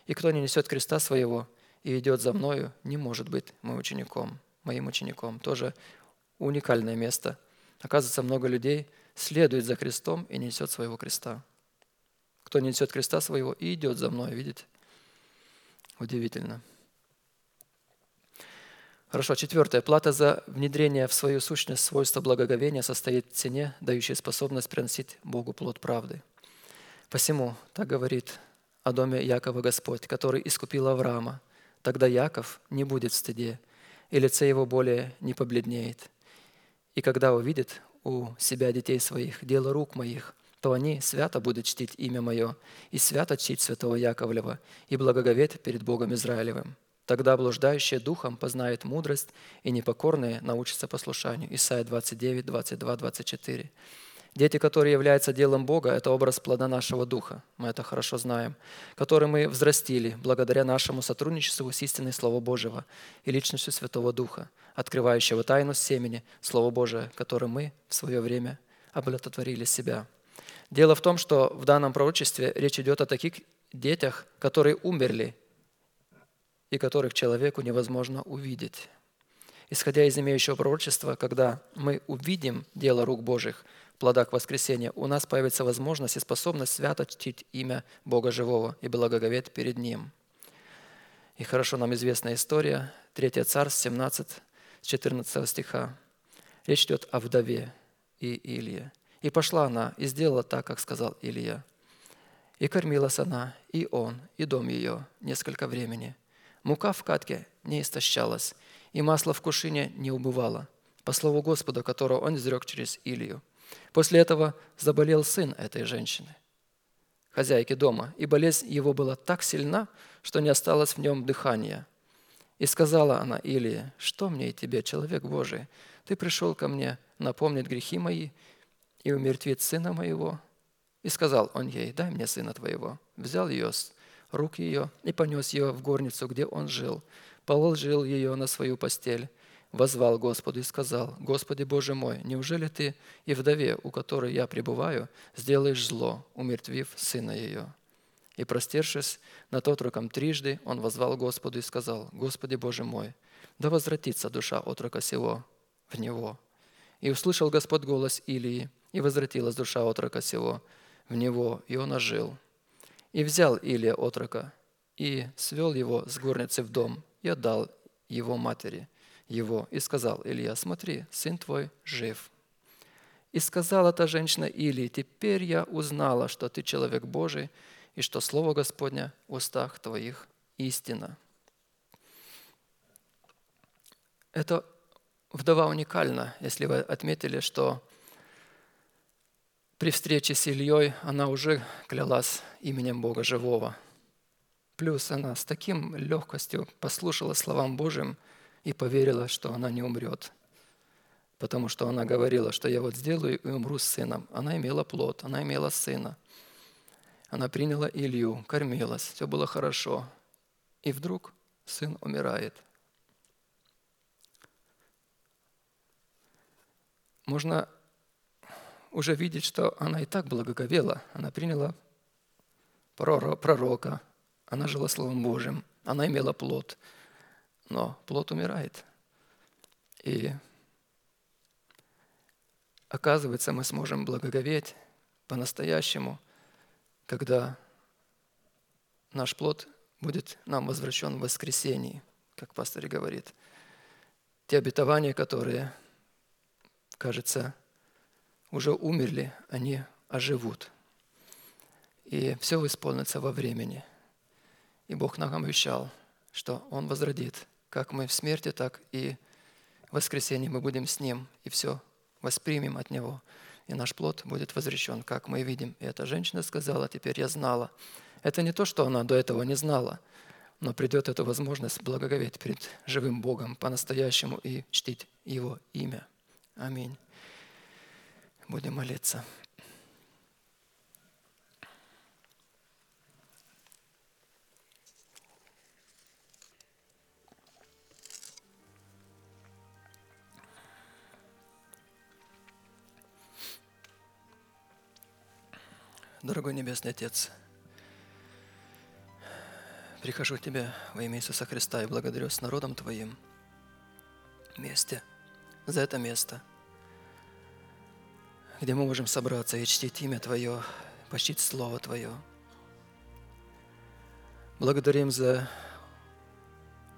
И кто не несет креста своего и идет за мною, не может быть моим учеником, моим учеником. Тоже уникальное место. Оказывается, много людей следует за крестом и не несет своего креста. Кто не несет креста своего и идет за мной, видите? Удивительно. Хорошо, четвертое. Плата за внедрение в свою сущность свойства благоговения состоит в цене, дающей способность приносить Богу плод правды. Посему, так говорит о доме Якова Господь, который искупил Авраама. Тогда Яков не будет в стыде, и лице его более не побледнеет. И когда увидит у себя детей своих дело рук моих, то они свято будут чтить имя Мое и свято чтить святого Яковлева и благоговеть перед Богом Израилевым. Тогда блуждающие духом познают мудрость, и непокорные научатся послушанию. Исайя 29, 22, 24. Дети, которые являются делом Бога, это образ плода нашего Духа. Мы это хорошо знаем. Который мы взрастили благодаря нашему сотрудничеству с истинной Слова Божьего и личностью Святого Духа, открывающего тайну семени Слова Божия, которым мы в свое время облетотворили себя. Дело в том, что в данном пророчестве речь идет о таких детях, которые умерли и которых человеку невозможно увидеть. Исходя из имеющего пророчества, когда мы увидим дело рук Божьих – плода к воскресению, у нас появится возможность и способность свято чтить имя Бога Живого и благоговеть перед Ним. И хорошо нам известна история, 3 Царств, 17, 14 стиха. Речь идет о вдове и Илии. «И пошла она, и сделала так, как сказал Илия. И кормилась она, и он, и дом ее несколько времени. Мука в катке не истощалась, и масло в кушине не убывало, по слову Господа, которого он изрек через Илию. После этого заболел сын этой женщины, хозяйки дома, и болезнь его была так сильна, что не осталось в нем дыхания. И сказала она Илии, что мне и тебе, человек Божий, ты пришел ко мне напомнить грехи мои и умертвить сына моего. И сказал он ей, дай мне сына твоего. Взял ее с рук ее и понес ее в горницу, где он жил, положил ее на свою постель возвал Господу и сказал, «Господи Боже мой, неужели Ты и вдове, у которой я пребываю, сделаешь зло, умертвив сына ее?» И простершись над отроком трижды, он возвал Господу и сказал, «Господи Боже мой, да возвратится душа отрока сего в него». И услышал Господь голос Илии, и возвратилась душа отрока сего в него, и он ожил. И взял Илия отрока, и свел его с горницы в дом, и отдал его матери – его и сказал, Илья, смотри, сын твой жив. И сказала та женщина Илии, теперь я узнала, что ты человек Божий, и что Слово Господня в устах твоих истина. Это вдова уникальна, если вы отметили, что при встрече с Ильей она уже клялась именем Бога Живого. Плюс она с таким легкостью послушала словам Божьим – и поверила, что она не умрет. Потому что она говорила, что я вот сделаю и умру с сыном. Она имела плод, она имела сына. Она приняла Илью, кормилась, все было хорошо. И вдруг сын умирает. Можно уже видеть, что она и так благоговела. Она приняла пророка, она жила Словом Божьим, она имела плод – но плод умирает. И оказывается, мы сможем благоговеть по-настоящему, когда наш плод будет нам возвращен в воскресении, как пастор говорит. Те обетования, которые, кажется, уже умерли, они оживут. И все исполнится во времени. И Бог нам обещал, что Он возродит как мы в смерти, так и в воскресенье мы будем с Ним, и все воспримем от Него. И наш плод будет возвращен, как мы видим. И эта женщина сказала, теперь я знала. Это не то, что она до этого не знала, но придет эта возможность благоговеть перед живым Богом по-настоящему и чтить Его имя. Аминь. Будем молиться. Дорогой Небесный Отец, прихожу к Тебе во имя Иисуса Христа и благодарю с народом Твоим вместе за это место, где мы можем собраться и чтить имя Твое, почтить Слово Твое. Благодарим за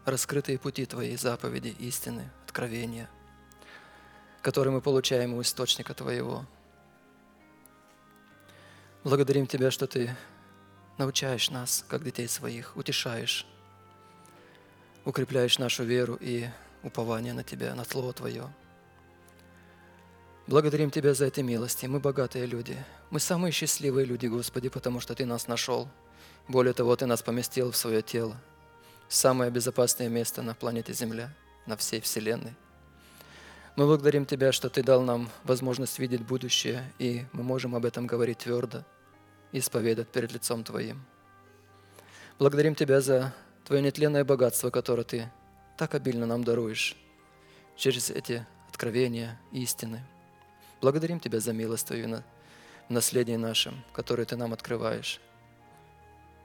раскрытые пути Твои, заповеди, истины, откровения, которые мы получаем у источника Твоего – Благодарим Тебя, что Ты научаешь нас, как детей своих, утешаешь, укрепляешь нашу веру и упование на Тебя, на Слово Твое. Благодарим Тебя за эти милости. Мы богатые люди. Мы самые счастливые люди, Господи, потому что Ты нас нашел. Более того, Ты нас поместил в свое тело. Самое безопасное место на планете Земля, на всей Вселенной. Мы благодарим Тебя, что Ты дал нам возможность видеть будущее, и мы можем об этом говорить твердо исповедать перед лицом Твоим. Благодарим Тебя за Твое нетленное богатство, которое Ты так обильно нам даруешь через эти откровения, истины. Благодарим Тебя за милость Твою на наследии нашем, которое Ты нам открываешь.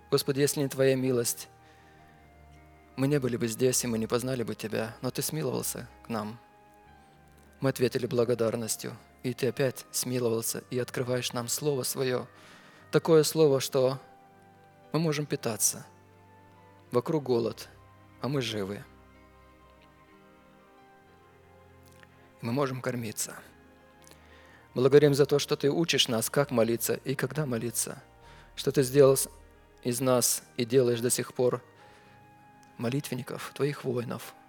Господи, если не Твоя милость, мы не были бы здесь, и мы не познали бы Тебя, но Ты смиловался к нам – мы ответили благодарностью, и Ты опять смиловался и открываешь нам Слово Свое, такое Слово, что мы можем питаться. Вокруг голод, а мы живы. Мы можем кормиться. Благодарим за то, что Ты учишь нас, как молиться и когда молиться, что Ты сделал из нас и делаешь до сих пор молитвенников, Твоих воинов –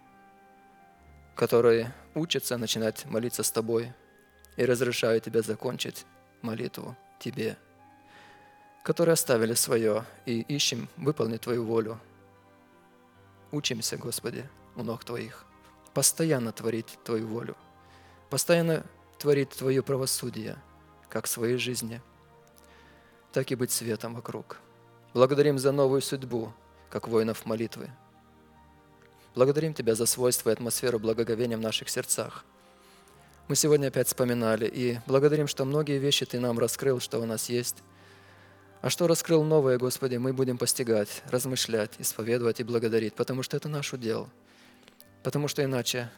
которые учатся начинать молиться с тобой и разрешают тебя закончить молитву тебе, которые оставили свое и ищем выполнить Твою волю. Учимся, Господи, у ног Твоих, постоянно творить Твою волю, постоянно творить Твое правосудие, как в своей жизни, так и быть светом вокруг. Благодарим за новую судьбу, как воинов молитвы – Благодарим Тебя за свойства и атмосферу благоговения в наших сердцах. Мы сегодня опять вспоминали и благодарим, что многие вещи Ты нам раскрыл, что у нас есть. А что раскрыл новое, Господи, мы будем постигать, размышлять, исповедовать и благодарить, потому что это наш удел. Потому что иначе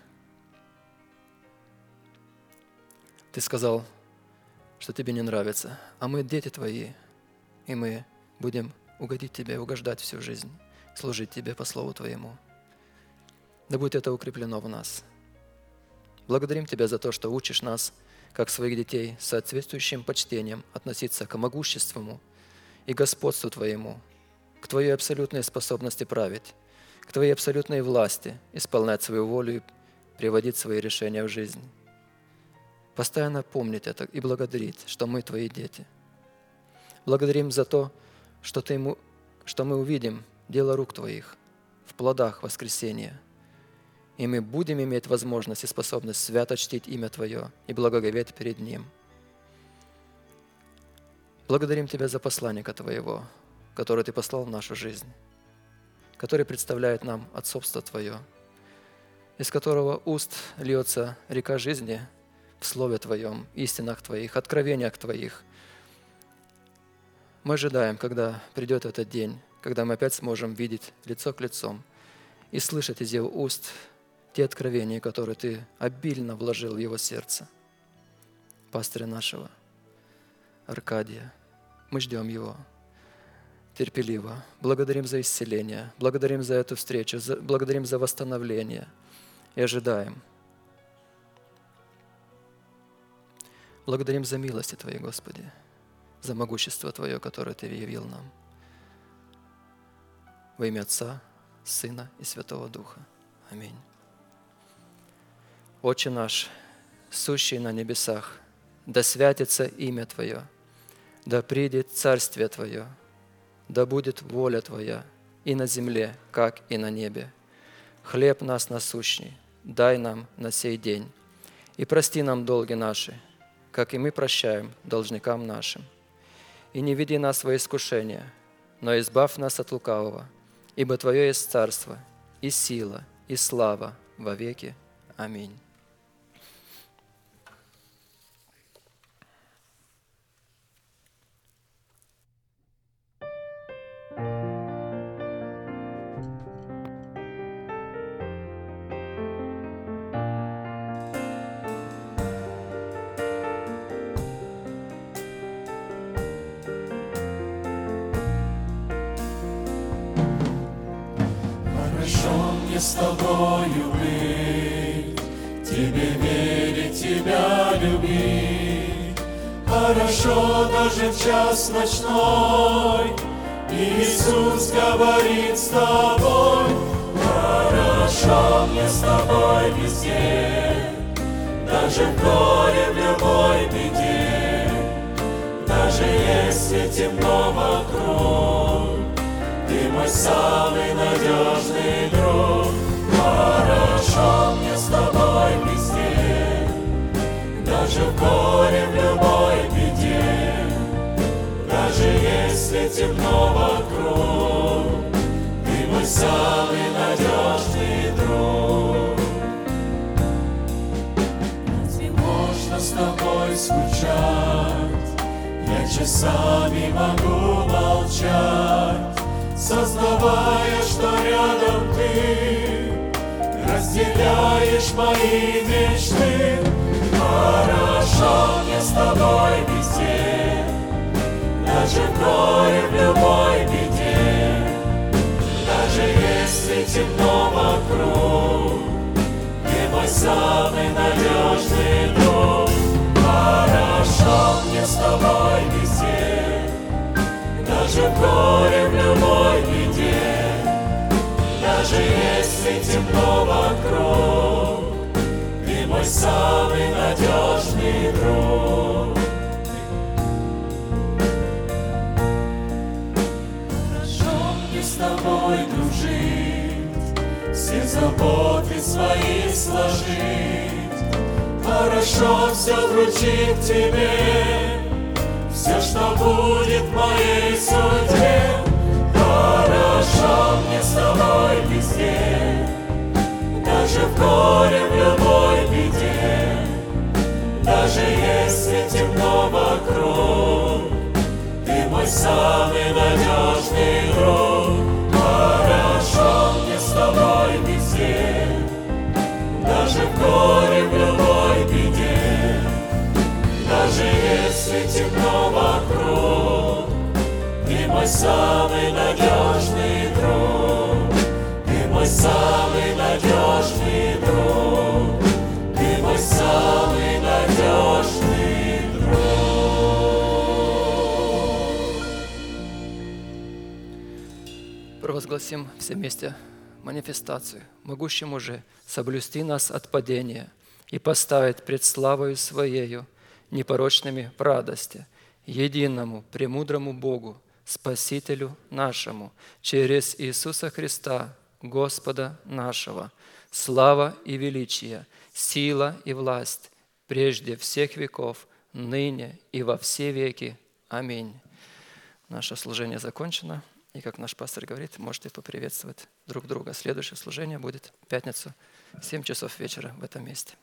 Ты сказал, что Тебе не нравится, а мы дети Твои, и мы будем угодить Тебе, угождать всю жизнь, служить Тебе по Слову Твоему. Да будет это укреплено в нас. Благодарим Тебя за то, что учишь нас, как своих детей, соответствующим почтением относиться к могуществу и господству Твоему, к Твоей абсолютной способности править, к Твоей абсолютной власти исполнять свою волю и приводить свои решения в жизнь. Постоянно помнить это и благодарить, что мы Твои дети. Благодарим за то, что, ты, что мы увидим дело рук Твоих в плодах воскресения – и мы будем иметь возможность и способность свято чтить имя Твое и благоговеть перед Ним. Благодарим Тебя за посланника Твоего, которое Ты послал в нашу жизнь, который представляет нам отцовство Твое, из которого уст льется река жизни в Слове Твоем, истинах Твоих, откровениях Твоих. Мы ожидаем, когда придет этот день, когда мы опять сможем видеть лицо к лицу и слышать из Его уст те откровения, которые Ты обильно вложил в его сердце. Пастыря нашего, Аркадия, мы ждем его терпеливо. Благодарим за исцеление, благодарим за эту встречу, благодарим за восстановление и ожидаем. Благодарим за милости Твои, Господи, за могущество Твое, которое Ты явил нам. Во имя Отца, Сына и Святого Духа. Аминь. Отче наш, сущий на небесах, да святится имя Твое, да придет Царствие Твое, да будет воля Твоя и на земле, как и на небе. Хлеб нас насущный, дай нам на сей день, и прости нам долги наши, как и мы прощаем должникам нашим. И не веди нас во искушение, но избавь нас от лукавого, ибо Твое есть царство, и сила, и слава во веки. Аминь. Мне с тобою быть, Тебе верить, Тебя любить. Хорошо даже в час ночной, Иисус говорит с тобой, Хорошо мне с тобой везде, Даже в горе, в любой беде, Даже если темно вокруг, ты мой самый надежный друг, Хорошо мне с тобой вместе, Даже в горе, в любой беде, Даже если темно вокруг, Ты мой самый надежный друг. Разве можно с тобой скучать? Я часами могу молчать, Сознавая, что рядом ты Разделяешь мои мечты. Хорошо мне с тобой везде Даже в горе, в любой беде. Даже если темно вокруг Ты мой самый надежный друг. Хорошо мне с тобой везде Даже горе, в любой беде. Даже если темно вокруг Ты мой самый надежный друг. Хорошо мне с тобой дружить Все заботы свои сложить. Хорошо все вручить тебе Все, что будет в моей судьбе Хорошо мне с тобой везде. Даже в горе, в любой беде. Даже если темно вокруг Ты мой самый надежный друг. Хорошо мне с тобой везде. Даже в горе, в любой темно вокруг Ты мой самый надежный друг Ты мой самый надежный друг Ты мой самый надежный друг Провозгласим все вместе манифестацию. Могущему же соблюсти нас от падения и поставить пред славою Своею непорочными в радости, единому, премудрому Богу, Спасителю нашему, через Иисуса Христа, Господа нашего, слава и величие, сила и власть прежде всех веков, ныне и во все веки. Аминь. Наше служение закончено. И как наш пастор говорит, можете поприветствовать друг друга. Следующее служение будет в пятницу в 7 часов вечера в этом месте.